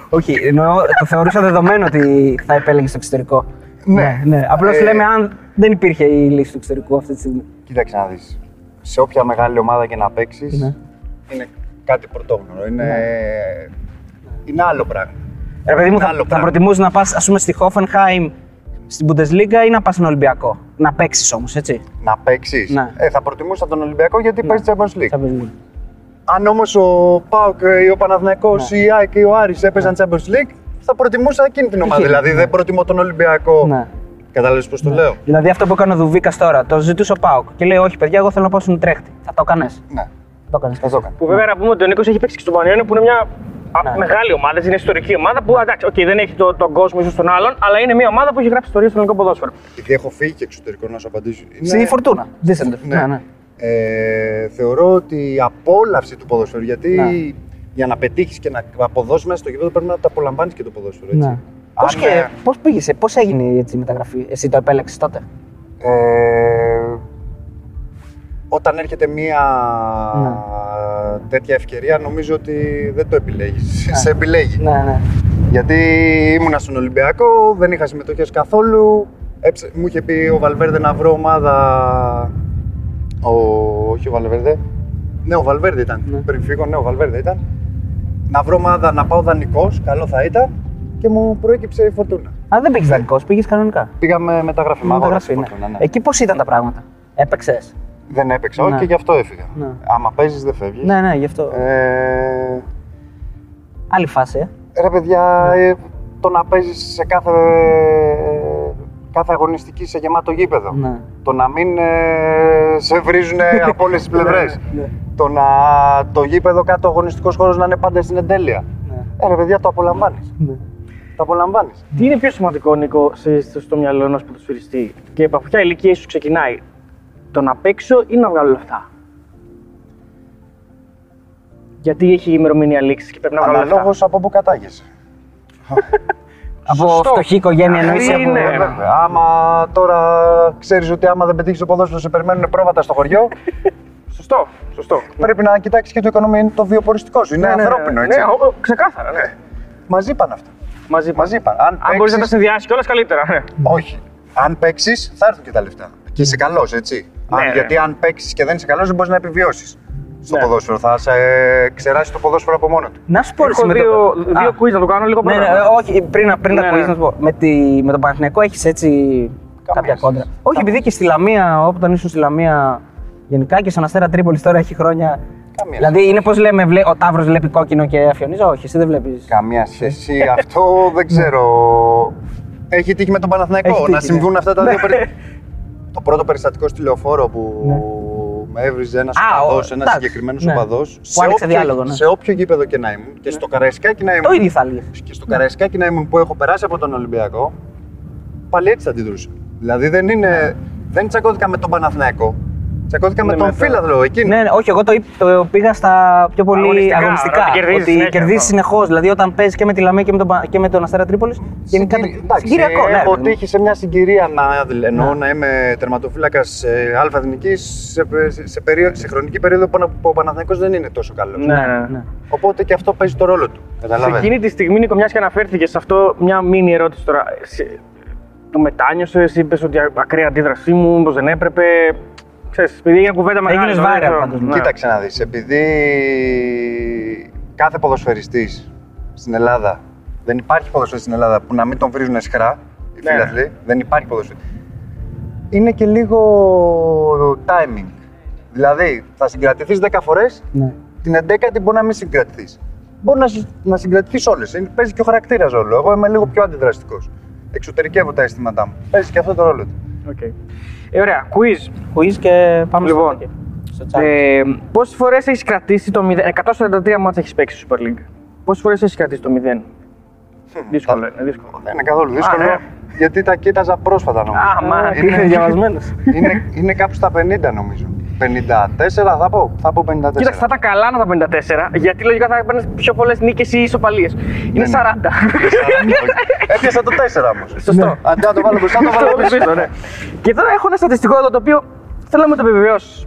Όχι, εννοώ, το θεωρούσα δεδομένο ότι θα επέλεγες το εξωτερικό. Ναι. ναι. Απλώς Ε, λέμε αν δεν υπήρχε η λύση του εξωτερικού αυτή τη στιγμή. Κοίταξε να δεις. Σε όποια μεγάλη ομάδα και να παίξεις, Ναι. είναι κάτι πρωτόγνωρο. Είναι, είναι άλλο πράγμα. Ρε παιδί μου, Είναι θα, άλλο θα πράγμα. προτιμούσες να πας πούμε στη Hoffenheim στην Bundesliga ή να πας στον Ολυμπιακό; Να παίξεις όμως, έτσι. Να παίξεις. Ναι. Ε, θα προτιμούσα τον Ολυμπιακό γιατί παίζει Champions League. Champions League. Αν όμως ο Πάοκ ή ο Παναθηναϊκός Ναι. ή η ΑΕΚ ή ο Άρης έπαιζαν Champions League, θα προτιμούσα εκείνη την ομάδα. Εκείνη, Δηλαδή ναι. δεν προτιμώ τον Ολυμπιακό. Ναι. Κατάλαβες πώς το λέω; Δηλαδή αυτό που έκανε ο Δουβίκας τώρα, το ζητούσε ο Πάοκ και λέει: Όχι, παιδιά, εγώ θέλω να πάω στην Τρέχτη. Θα το έκανες. Ναι, Θα το έκανες. θα το έκανα. Που βέβαια να πούμε ότι ο Νίκος έχει παίξει και στον Πανιόνιο που είναι μια α, Ναι. μεγάλη ομάδα, είναι ιστορική ομάδα που εντάξει, okay, δεν έχει το, τον κόσμο ίσως των άλλων, αλλά είναι μια ομάδα που έχει γράψει ιστορία στο ελληνικό ποδόσφαιρο. Επειδή έχω φύγει και εξωτερικό να σου απαντήσω. είναι- Στη Φορτούνα. Δίσεντορφ. Ναι. Ναι, ναι. Ε, θεωρώ ότι η απόλαυση του ποδοσφαίρου. Γιατί Ναι. για να πετύχεις και να αποδώσεις μέσα στο γήπεδο πρέπει να το απολαμβάνεις και το ποδόσφαιρο. Έτσι. ναι. Πώς Αν, και, ε, πώς πήγες, πώς έγινε έτσι, η μεταγραφή, εσύ το επέλεξες τότε; Ε, όταν έρχεται μία Ναι. Τέτοια ευκαιρία, νομίζω ότι δεν το επιλέγεις. Σε επιλέγει. Ναι, ναι. Γιατί ήμουνα στον Ολυμπιακό, δεν είχα συμμετοχές καθόλου. Έψε- μου είχε πει ο Βαλβέρδε να βρω ομάδα. Ο... Όχι ο Βαλβέρδε. Ναι, ο Βαλβέρδε ήταν. Ναι. Πριν φύγω, ναι, ο Βαλβέρδε ήταν. Να βρω ομάδα να πάω δανεικός, καλό θα ήταν. Και μου προέκυψε η φορτούνα. Α, δεν πήγες δανεικός, πήγες κανονικά. Πήγαμε μεταγραφή. μ' αγόρασε η Μεταγραφή, ναι. Φορτούνα, ναι. Εκεί πώς ήταν τα πράγματα; Έπαιξες; Δεν έπαιξα, Ναι. όχι και γι' αυτό έφυγα. Ναι. Άμα παίζεις, δεν φεύγεις. Ναι, ναι, γι' αυτό. Ε, Άλλη φάση, ε. ρε παιδιά, ε, το να παίζεις σε κάθε, κάθε αγωνιστική σε γεμάτο γήπεδο. Ναι. Το να μην ε, σε βρίζουν από όλες τις πλευρές. Ναι, Το να το γήπεδο κάτω ο αγωνιστικός χώρος να είναι πάντα στην εντέλεια. ναι. Ε, ρε παιδιά, το απολαμβάνεις. ναι. Το απολαμβάνεις. Τι είναι πιο σημαντικό, Νίκο, σε- στο, στο μυαλό ενός ποδοσφαιριστή και από ποια ηλικία ίσω ξεκινάει, το να παίξω ή να βγάλω λεφτά. Γιατί έχει ημερομηνία λήξης και πρέπει να βγάλω Αναλόγως λεφτά. από πού κατάγεσαι. Από Σωστό. φτωχή οικογένεια εννοείς ή Είναι, από... ναι. Βέβαια. Άμα τώρα ξέρεις ότι άμα δεν πετύχεις το ποδόσφαιρο, σε περιμένουν πρόβατα στο χωριό, Σωστό, σωστό. πρέπει να κοιτάξεις και το οικονομικό, το βιοποριστικό σου. Είναι Ναι, ναι, ναι, ανθρώπινο, ναι, έτσι. Ναι, ο- ο- ξεκάθαρα, ναι. Μαζί πάνε αυτά. Μαζί, Μαζί πάνε. Αν, Αν μπορείς να τα παίξεις- συνδυάσεις κιόλας καλύτερα. Ναι. Όχι. Αν παίξεις, θα έρθουν και τα λεφτά. Και είσαι καλός, έτσι. Ναι, αν, ναι. Γιατί αν παίξεις και δεν είσαι καλός, δεν μπορείς να επιβιώσεις στο Ναι. ποδόσφαιρο. Θα σε ξεράσει το ποδόσφαιρο από μόνο του. Να σου πω ρε, Έχω εσύ, με το- δύο, Α, δύο quiz να το κάνω λίγο Ναι, ναι, πρώτα. όχι, πριν, πριν Ναι, τα ναι. quiz να σου πω. Με, τη, με τον Παναθηναϊκό έχεις έτσι κάποια σχέση. κόντρα. Όχι, επειδή και στη Λαμία, όταν ήσουν στη Λαμία, γενικά και στον Αστέρα Τρίπολης τώρα έχει χρόνια. Καμία Δηλαδή είναι πώς λέμε, βλέ, ο Ταύρος βλέπει κόκκινο και αφιονίζει. Όχι, εσύ δεν βλέπεις. Καμία σχέση. Αυτό δεν ξέρω. Έχει τύχει με τον Παναθηναϊκό Έχει τύχει, να συμβούν ναι. αυτά τα δύο Ναι. περι... Το πρώτο περιστατικός στη λεωφόρο που Ναι. με έβριζε ένας Α, ο- οπαδός, ένας εντάξει, συγκεκριμένος ναι. οπαδός. Που άνοιξε διάλογο, ναι. σε όποιο γήπεδο και να ήμουν και στο Καραϊσκάκι να Το ήμουν. ίδιο θα έλεγες. Και στο Καραϊσκάκι να ήμουν που έχω περάσει από τον Ολυμπιακό, πάλι έτσι θα αντιδρούσα. Δηλαδή δεν είναι. Δεν τσακώθηκα με τον Παναθηναϊκό. Τσακώθηκα με Ναι, τον με το- φίλαθλο εκείνο. Ναι, ναι, όχι, εγώ το, είπ- το πήγα στα πιο πολύ Αγωνιστικά, αγωνιστικά. ότι κερδίζεις ότι συνέχεια κερδίζεις αυτό. συνεχώς. Δηλαδή, όταν παίζει και με τη Λαμία και με τον, Πα- και με τον Αστέρα Τρίπολης. Γενικά. Συγκυρι- εντάξει, συγκυριακό, ναι. Έχω ρε παιδί μου. τύχει σε μια συγκυρία να, εννοώ, να είμαι τερματοφύλακας Α Εθνικής σε, σε, σε, περίοδο- σε χρονική περίοδο που ο Παναθηναϊκός δεν είναι τόσο καλός. Ναι, ναι, ναι. Ναι. και αυτό παίζει το ρόλο του. Σε Καταλαβαίνετε. εκείνη τη στιγμή, Νίκο, μιας και αναφέρθηκες σε αυτό, μια μίνι ερώτηση τώρα. Σε- Το μετάνιωσες, είπες ότι ακραία αντίδρασή μου, πω δεν έπρεπε. Ξέρεις, επειδή έγινε κουβέντα μεγάλη. Έγινες τώρα, viral δεν ξέρω. πάντως, Ναι. Κοίταξε να δεις, επειδή κάθε ποδοσφαιριστής στην Ελλάδα, δεν υπάρχει ποδοσφαιριστής στην Ελλάδα που να μην τον βρίζουν εσχρά, οι Ναι. φίλαθλοι, δεν υπάρχει ποδοσφαιριστής. Είναι και λίγο timing. Δηλαδή, θα συγκρατηθείς 10 φορές, Ναι. την 11η μπορεί να μην συγκρατηθείς. Μπορεί να, συ- να συγκρατηθείς όλες. Είναι- Παίζει και ο χαρακτήρας ρόλο. Εγώ είμαι λίγο πιο αντιδραστικός. Εξωτερικεύω τα αισθήματά μου. Παίζει και αυτό το ρόλο του. Οκ. Ε, ωραία, quiz. Quiz και πάμε Λοιπόν, στο, στο chat. Ε, Πόσες φορές έχεις κρατήσει το 0. 143 ματς έχεις παίξει στο Super League; Πόσες φορές έχεις κρατήσει το 0. Δύσκολο, είναι δύσκολο. Δεν είναι καθόλου δύσκολο. ναι. Γιατί τα κοίταζα πρόσφατα νομίζω. Α, μα, είναι είναι διαβασμένο. είναι, είναι κάπου στα 50 νομίζω. 54 θα πω. Θα πω 54. Κοίταξε, θα ήταν καλά να τα 54, γιατί λογικά θα έπαιρνες πιο πολλές νίκες ή ισοπαλίες. Είναι ναι. 40. Έπιασα το 4 όμως. Σωστό. Αντί να το βάλω μπροστά, το βάλω πίσω. πίσω, ναι. Και τώρα έχω ένα στατιστικό εδώ το οποίο θέλω να μου το επιβεβαιώσεις.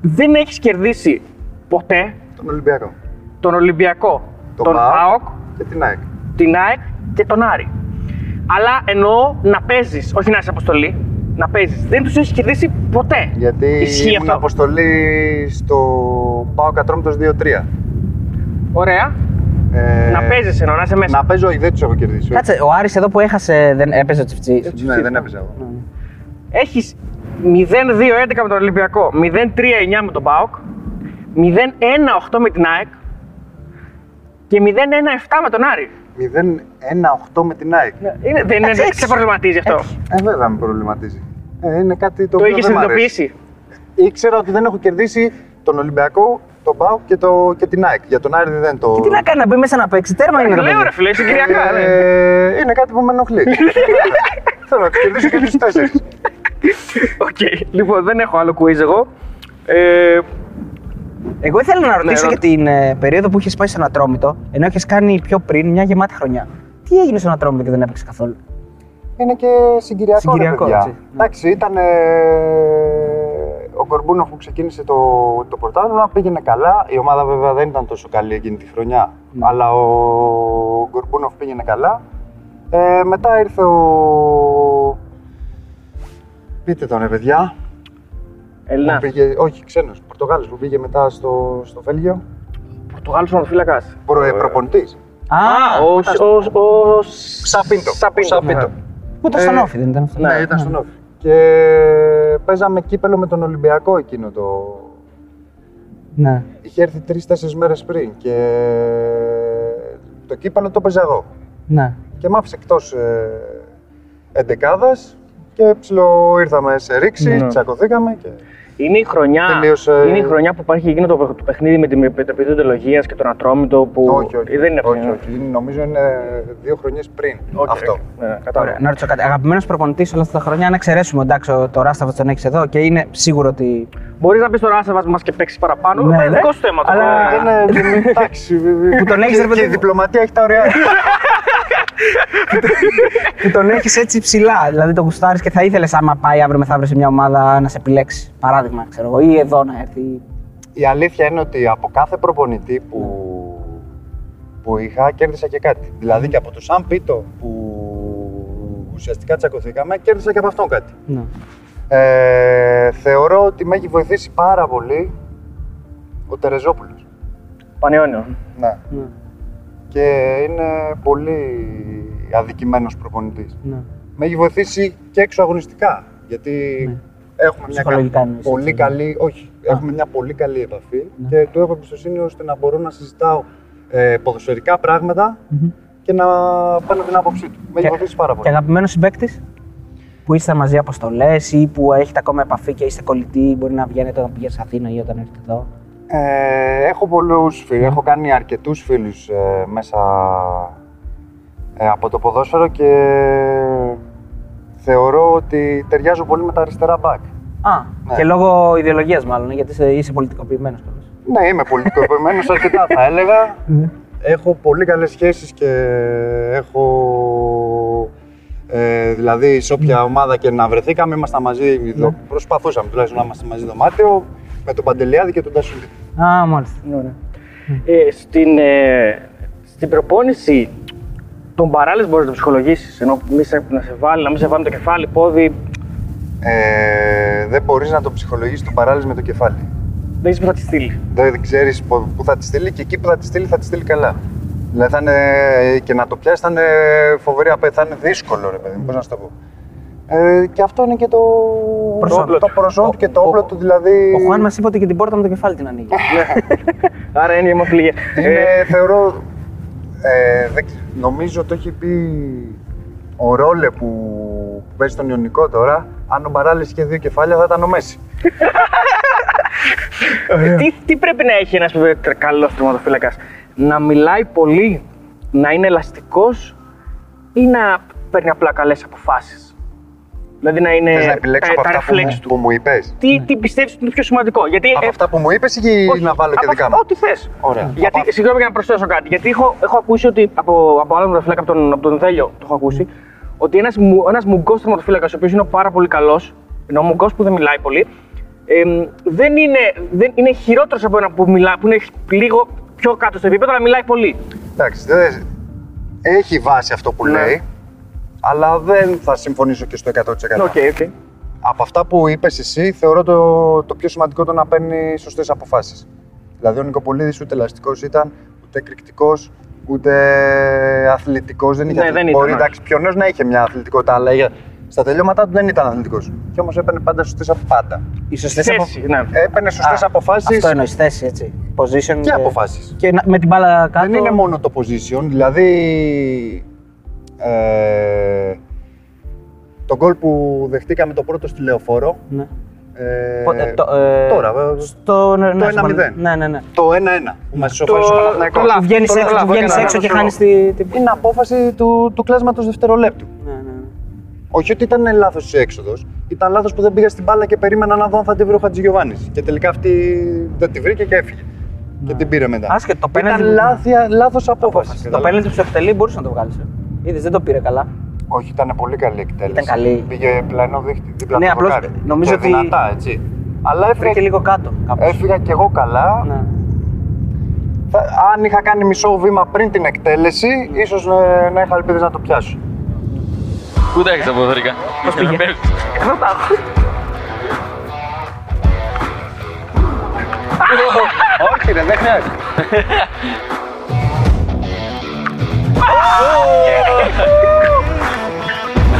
Δεν έχεις κερδίσει ποτέ Τον Ολυμπιακό. τον Ολυμπιακό, Τον τον ΠΑΟΚ. ΠΑΟΚ, Και την ΑΕΚ. την ΑΕΚ και τον Άρη. Αλλά εννοώ να παίζεις, όχι να είσαι αποστολή, να παίζεις. Δεν τους έχεις κερδίσει ποτέ. Γιατί Ισχύει ήμουν αυτό. αποστολή στο Πάο Κατρόμητος 2-3. Ωραία. Ε, Να παίζει εννοώ, να είσαι μέσα. Να παίζω, όχι, δεν τους έχω κερδίσει. Κάτσε, ο Άρης εδώ που έχασε δεν έπαιζε ο Τσιφτσί. Ναι, δεν έπαιζα εγώ. Έχεις 0-2-11 με τον Ολυμπιακό, 0-3-9 με τον ΠΑΟΚ, 0-1-8 με την ΑΕΚ και 0-1-7 με τον Άρη. 0-1-8 με την ΑΕΚ. Είναι, δεν είναι, δεν σε προβληματίζει αυτό. Ε, βέβαια με προβληματίζει. Ε, είναι κάτι το, Το οποίο είχες δεν μ' αρέσει. συνειδητοποιήσει. Ήξερα ότι δεν έχω κερδίσει τον Ολυμπιακό, τον ΠΑΟΚ και, το, και την ΑΕΚ. Για τον Άρη δεν το. Τι να κάνει, να μπει μέσα να παίξει. Τέρμα είναι το Λέω παιδί. ρε φίλε, συγκυριακά. ναι. Ε, είναι κάτι που με ενοχλεί. Θέλω να τους κερδίσω και τους τέσσερις. Οκ, λοιπόν, δεν έχω άλλο quiz εγώ. Ε, Εγώ ήθελα να ρωτήσω Ναι, για την ε, περίοδο που είχες πάει στον Ατρόμητο, ενώ είχες κάνει πιο πριν μια γεμάτη χρονιά. Τι έγινε στον Ατρόμητο και δεν έπαιξε καθόλου; Είναι και συγκυριακό. Συγκυριακό, ρε, παιδιά. έτσι. Εντάξει, ήταν. Ε, ο Κορμπούνοφ που ξεκίνησε το, το πρωτάθλημα πήγαινε καλά. Η ομάδα βέβαια δεν ήταν τόσο καλή εκείνη τη χρονιά. Ναι. Αλλά ο Κορμπούνοφ πήγαινε καλά. Ε, μετά ήρθε ο. Πείτε τον, ρε παιδιά. Έλληνα. Που πήγε, όχι, ξένο. Πορτογάλο που πήγε μετά στο, στο Βέλγιο. Πορτογάλος ονοφύλακα. Προ, ε, προπονητής. Α, ο, ο, ο, Σαπίντο. Σαπίντο. Σαπίντο. ναι. που ήταν στον Όφη, δεν ήταν αυτό. Ναι, ήταν στον Όφη. Και παίζαμε κύπελο με τον Ολυμπιακό εκείνο το. Ναι. Είχε έρθει τρει-τέσσερι μέρες πριν και το κύπελο το παίζα εγώ. ναι. Και μ' άφησε εκτός ε, εντεκάδας και ψηλό ήρθαμε σε ρήξη, Ναι. τσακωθήκαμε. Και... Είναι η, χρονιά, Τελείωσε- είναι η χρονιά που υπάρχει εκείνο το, το παιχνίδι με την Επιτροπή Δεοντολογίας και τον Ατρόμητο που. όχι, όχι. Δεν είναι αυτό. όχι, όχι. Είναι- Νομίζω είναι δύο χρονιές πριν Οκ, αυτό. οκ. Ναι, Ωραία. κατάλαβα. Να ρωτήσω κάτι. Αγαπημένος προπονητής όλα αυτά τα χρόνια, αν εξαιρέσουμε εντάξει, ο- το Ράσταβατς τον έχεις εδώ και είναι σίγουρο ότι. Μπορείς να πεις τώρα άσε μας και παίξεις παραπάνω; Ναι, Ναι, ναι. δικό σου θέμα το Αλλά- θέμα. Δεν είναι. Εντάξει. Που τον έχεις, και- ρε παιδί Και η μου. διπλωματία έχει τα ωραία. που τον έχεις έτσι ψηλά. Δηλαδή το γουστάρεις και θα ήθελες άμα πάει αύριο μεθαύριο σε μια ομάδα να σε επιλέξει. Παράδειγμα, ξέρω εγώ, ή εδώ να έρθει. Η αλήθεια είναι ότι από κάθε προπονητή που, που είχα κέρδισα και κάτι. Δηλαδή και από το Σαν Πίτο που ουσιαστικά τσακωθήκαμε, κέρδισα και από αυτόν κάτι. Ναι. Ε, θεωρώ ότι με έχει βοηθήσει πάρα πολύ ο Τερεζόπουλος. Πανιόνιο. Ναι. Ναι. Και είναι πολύ αδικημένος προπονητής. Ναι. Με έχει βοηθήσει και έξω αγωνιστικά. Γιατί Ναι. έχουμε μια Ψυχολογικά κα- εννοείς, πολύ έτσι, καλή, όχι, έχουμε μια πολύ καλή επαφή Ναι. και του έχω εμπιστοσύνη ώστε να μπορώ να συζητάω ε, ποδοσφαιρικά πράγματα Μμμ. και να παίρνω την άποψή του. Με έχει βοηθήσει πάρα Και πολύ. αγαπημένος συμπαίκτης που είστε μαζί αποστολέ ή που έχετε ακόμα επαφή και είστε κολλητοί, μπορεί να βγαίνετε όταν πηγαίνετε Αθήνα ή όταν έρθετε εδώ; Ε, έχω πολλούς φίλους, έχω κάνει αρκετούς φίλους ε, μέσα ε, από το ποδόσφαιρο και θεωρώ ότι ταιριάζω πολύ με τα αριστερά μπακ. Α, Ναι. και λόγω ιδεολογίας μάλλον, γιατί είσαι, είσαι πολιτικοποιημένος. Ναι, είμαι πολιτικοποιημένος αρκετά θα έλεγα. Έχω πολύ καλές σχέσεις και έχω... Ε, δηλαδή, σε όποια ομάδα και να βρεθήκαμε, ήμασταν μαζί. δο- Προσπαθούσαμε τουλάχιστον να είμαστε μαζί δωμάτιο με τον Παντελιάδη και τον Τάσουλη. Α, μάλιστα. Ε, στην, ε, στην προπόνηση, τον παράλληλο μπορείς να το ψυχολογήσεις. Ενώ μη σε, να σε βάλει, να μην σε βάλει με το κεφάλι, πόδι. Ε, δεν μπορείς να το ψυχολογήσεις τον παράλληλο με το κεφάλι. Δεν ξέρεις που θα τη στείλει. Δεν ξέρεις πο- πού θα τη στείλει και εκεί που θα τη στείλει θα τη στείλει καλά. Δηλαδή θα είναι, και να το πιάσει θα είναι φοβερή απέ, θα είναι δύσκολο ρε παιδί μου, πώς να σου το πω. Ε, και αυτό είναι και το Προσόν. το, το προσόν του και το όπλο του δηλαδή. Ο Χουάν μας είπε ότι και την πόρτα με το κεφάλι την ανοίγει. Άρα είναι η αιμοφιλία. Είναι, θεωρώ, ε, δεν ξε- νομίζω το έχει πει ο Ρόλε που, που παίζει στον Ιωνικό τώρα, αν ο Μπαράλης είχε δύο κεφάλια θα ήταν ο Μέση. τι, τι πρέπει να έχει ένας καλός τερματοφύλακας, Να μιλάει πολύ, να είναι ελαστικός ή να παίρνει απλά καλές αποφάσεις; Δηλαδή να είναι Θες να επιλέξω τα, από τα αυτά που, reflex μου- του. που μου είπες; Τι, τι πιστεύεις ότι είναι πιο σημαντικό; Γιατί Από ε, αυτά που μου είπες ή όχι, να βάλω και από δικά αυτά- μου; Ό,τι θες. Ωραία. Γιατί, Από- συγγνώμη για να προσθέσω κάτι. Γιατί έχω, έχω ακούσει ότι από, από άλλο τερματοφύλακα, από τον, από τον Δέλιο, το έχω ακούσει, ότι ένας ένας μουγκός τερματοφύλακα, ο οποίος είναι πάρα πολύ καλός, ενώ ο μουγκός που δεν μιλάει πολύ, εμ, δεν είναι, δεν, είναι χειρότερος από ένα που, μιλά, που είναι λίγο πιο κάτω στο επίπεδο, αλλά μιλάει πολύ. Εντάξει, δεν- έχει βάση αυτό που Ναι. λέει, αλλά δεν θα συμφωνήσω και στο 100%. Οκ, οκ. Από αυτά που είπες εσύ, θεωρώ το, το πιο σημαντικό το να παίρνει σωστές αποφάσεις. Δηλαδή ο Νικοπολίδης ούτε ελαστικός ήταν, ούτε εκρηκτικός, ούτε αθλητικός. Δεν είχε Ναι, αθλη- δεν ήταν, Μπορεί όχι. εντάξει, πιο νέος να είχε μια αθλητικότητα, αλλά για- στα τελειώματά του δεν ήταν αθλητικός. Και όμως έπαιρνε πάντα σωστές απο- πάντα. Οι σωστές Θέση, ναι. Έπαιρνε σωστές αποφάσεις Αυτό εννοείς θέση, έτσι. Position και αποφάσεις. Και να- με την μπάλα κάτω. Δεν είναι μόνο το position, δηλαδή ε, το γκολ που δεχτήκαμε το πρώτο στη Λεωφόρο, Ναι. ε, Πο- ε, το, ε, τώρα, βέβαια, Στο, ναι, ναι, το στο- 1-0. Ναι, ναι, ναι. το 1-1 που μας ισοφάρισε ο Το- Παναθηναϊκός. το λάθος. Που βγαίνεις το έξω, λάθος, που βγαίνεις ένα έξω και λάθος χάνεις τη. τη... Είναι απόφαση του, του κλάσματος δευτερολέπτου. Ναι, ναι, ναι. Όχι ότι ήταν λάθος η έξοδος, ήταν λάθος που δεν πήγα στην μπάλα και περίμενα να δω αν θα τη βρει ο Χατζηγιοβάνης. Και τελικά αυτή δεν τη βρήκε και έφυγε. Και την πήρε μετά. Άσχετο, το Ήταν πέναλτι- λάθεια, λάθος απόφαση. Το καταλάβες. πέναλτι που στο εκτελεί μπορούσε να το βγάλεις. Είδες, δεν το πήρε καλά. Όχι, ήταν πολύ καλή εκτέλεση. Ήταν καλή. Πήγε πλανό δίχτυ, δίπλα Ναι, από το απλώς δοκάρι. νομίζω Και ότι- δυνατά, έτσι. Αλλά έφυγα, Βρήκε λίγο κάτω. Κάπως. έφυγα κι εγώ καλά. Ναι. Θα- αν είχα κάνει μισό βήμα πριν την εκτέλεση, ίσως ε, να είχα ελπίδες να το πιάσω. Πού τα έχεις τα ποδαρικά. Πώς πήγε; Εδώ τα έχω. Όχι ρε, δεν χρειάζεται.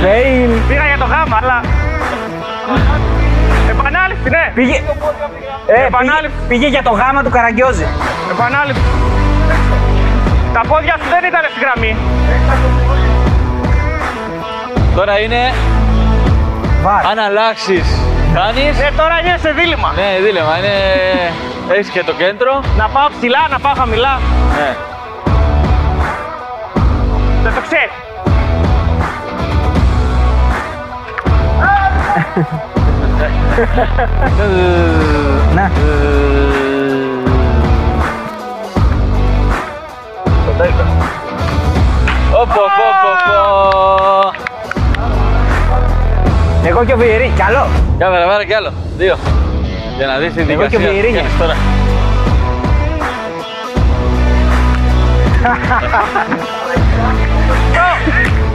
Fail. Πήγα για το γάμα, αλλά. Επανάληψη, ναι. Πήγε... Ε, Επανάληψη. πήγε, πήγε για το γάμα του Καραγκιόζη. Επανάληψη. Τα πόδια σου δεν ήταν στη γραμμή. Τώρα είναι Βάρ. αν αλλάξεις κάνεις. Ε, τώρα είναι σε δίλημα. Ναι, δίλημα. Είναι... Έχεις και το κέντρο. Να πάω ψηλά, να πάω χαμηλά. Ναι. Δεν το ξέρεις. Ναι. Ωπο, πω, πω, πω. Εγώ και ο Βιερή. Κι άλλο. Για βέρα, βέρα κι άλλο. Δύο. Για να δεις τη Εγώ και ο δικασία. Βιερίνια. Κάνεις τώρα.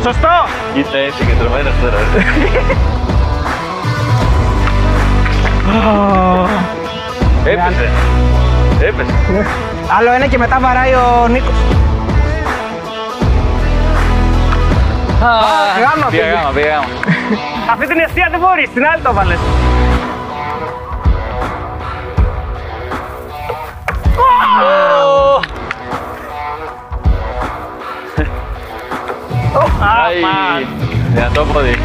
Σωστό. Κοίτα, είσαι και τρομέρας τώρα. Έπεσε. Έπεσε. Άλλο ένα και μετά βαράει ο Νίκος. γάμα Πήγα πήγε. γάμα, πήγα γάμα. Αυτή την αιστεία δεν μπορείς, την άλλη το βάλε. Άι, δυνατό πόδι.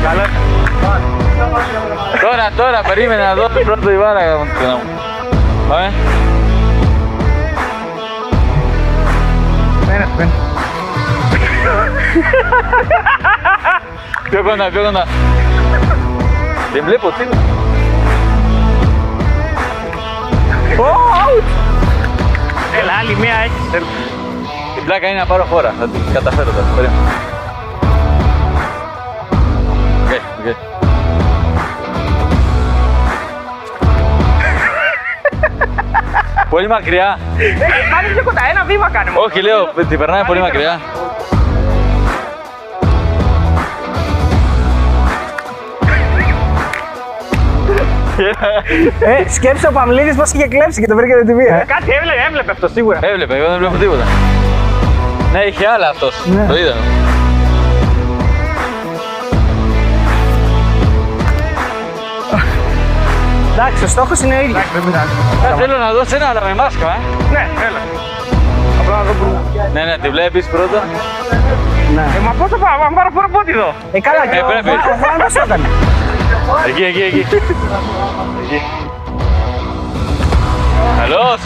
Τώρα, τώρα, περίμενε να δω το πρώτο η βάρα. Πάμε. Πιο κοντά, πιο κοντά. Δεν βλέπω τίποτα. out! Έλα, άλλη μία έχεις. Η πλάκα είναι να πάρω χώρα. Θα την καταφέρω τώρα. Πολύ μακριά. Πάνε πιο κοντά, ένα βήμα κάνε μόνο. Όχι, λέω, την περνάει πολύ μακριά. Ε, σκέψε ο Παμλίδης πως είχε κλέψει και το βρήκε τη βία. ε. Κάτι έβλεπε, έβλεπε αυτό σίγουρα. Έβλεπε, εγώ δεν βλέπω τίποτα. Ναι, είχε άλλα αυτός. Ναι. Το είδα. Εντάξει, ο στόχος είναι ο ίδιος. Ε, θέλω να δώσω ένα, αλλά με μάσκα, ε. Ναι, έλα. Απλά να δω που... Ναι, ναι, τη βλέπεις πρώτα. Ε, μα πώς θα πάω, αν πάρω φορά πότι εδώ. Ε, καλά, και Ε, ο πρέπει. Βα- ο Βάν πώς το έκανε. Εκεί, εκεί, εκεί. Εκεί. Καλώς.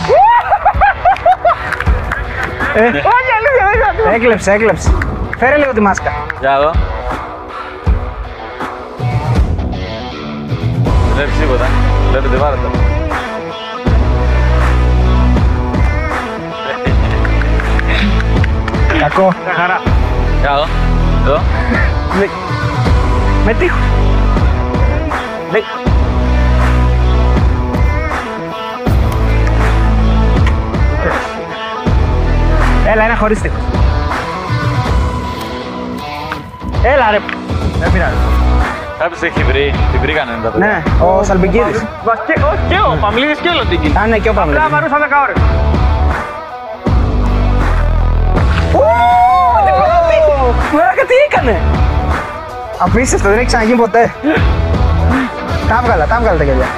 Όχι, αλήθεια, δεν είναι. Έκλεψε, έκλεψε. Φέρε λίγο τη μάσκα. Για να δω. Δεν βλέπεις τίποτα. Βλέπετε πάρα τα. Κακό. Μια χαρά. Για να δω. Εδώ. Με, με τείχο. Με... Έλα, ένα χωρίς τείχο. Έλα ρε. Δεν πειράζει. Κάποιος έχει βρει. Την βρήκανε τα παιδιά. Ναι, ο Σαλμπικίδης. Μα και, όχι, και ο Παμλίδης και ο Λοντίνκι. Α, ναι, και ο Απλά Παμλίδης. βαρούσα 10 ώρες. Μαλάκα τι έκανε; Απίστευτο, δεν έχει ξαναγίνει ποτέ. Τα έβγαλα, τα έβγαλα τα γυαλιά.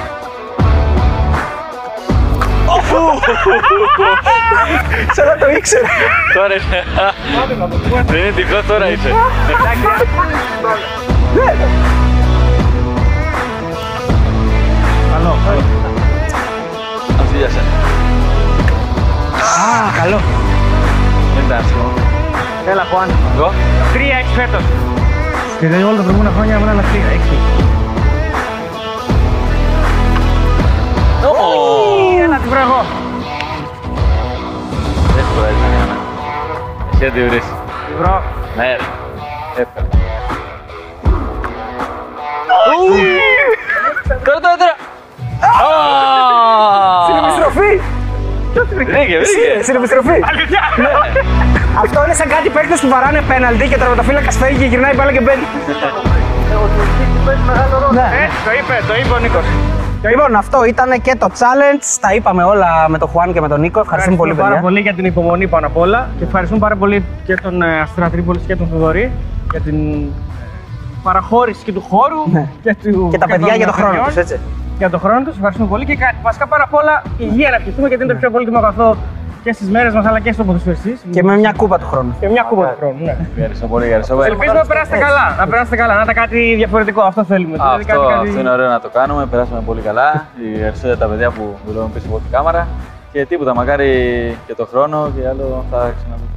Σαν να το ήξερα. Τώρα είσαι. Δεν είναι τυφλός, τώρα είσαι. Καλό. Αυτή για σένα. Α, καλό. Δεν ήταν άσχημο. Έλα, Χουάν. Εγώ. Τρία έχεις φέτος. Και δεν όλα τα προηγούμενα χρόνια ήμουν ένα τρία, έξι. Έλα, την βρω εγώ. Δεν χωράει να κάνω. Εσύ δεν τη βρεις. Την βρω. Ναι, ρε. Εύκολα. Τώρα, τώρα, τώρα. Στην επιστροφή! Βρήκε, Εσύ, βρήκε. στην επιστροφή! Αλήθεια. Αυτό είναι σαν κάτι παίκτες που βαράνε πέναλτι και τερματοφύλακας φεύγει και γυρνάει μπάλα και μπαίνει. Ναι. Ε, το είπε, το είπε ο Νίκος. Λοιπόν, αυτό ήταν και το challenge. Τα είπαμε όλα με τον Χουάν και με τον Νίκο. Ευχαριστούμε πολύ, πάρα παιδιά. πολύ για την υπομονή πάνω απ' όλα και ευχαριστούμε πάρα πολύ και τον ε, Αστέρα Τρίπολης και τον Θοδωρή για την παραχώρηση και του χώρου Ναι. και, του, Και τα παιδιά των για τον χρόνο παιδιών. Τους, έτσι. Για τον χρόνο τους, ευχαριστούμε πολύ και κα- βασικά πάρα απ' όλα υγεία να ευχηθούμε γιατί είναι το πιο πολύτιμο αγαθό και στις μέρες μας αλλά και στο ποδοσφαιριστής. Και με μια κούπα του χρόνου. και μια κούπα του χρόνου. Ναι. Ευχαριστώ πολύ, ευχαριστώ πολύ. Ελπίζουμε να περάσετε καλά. Να περάσετε καλά, να ήταν κάτι διαφορετικό. Αυτό θέλουμε. Δηλαδή Αυτό, κάτι- κάτι- αυτό είναι ωραίο να το κάνουμε. Περάσαμε πολύ καλά. Ευχαριστώ για τα παιδιά που δουλεύουν πίσω από την κάμερα. Και τίποτα, μακάρι και το χρόνο και άλλο θα ξαναδούμε.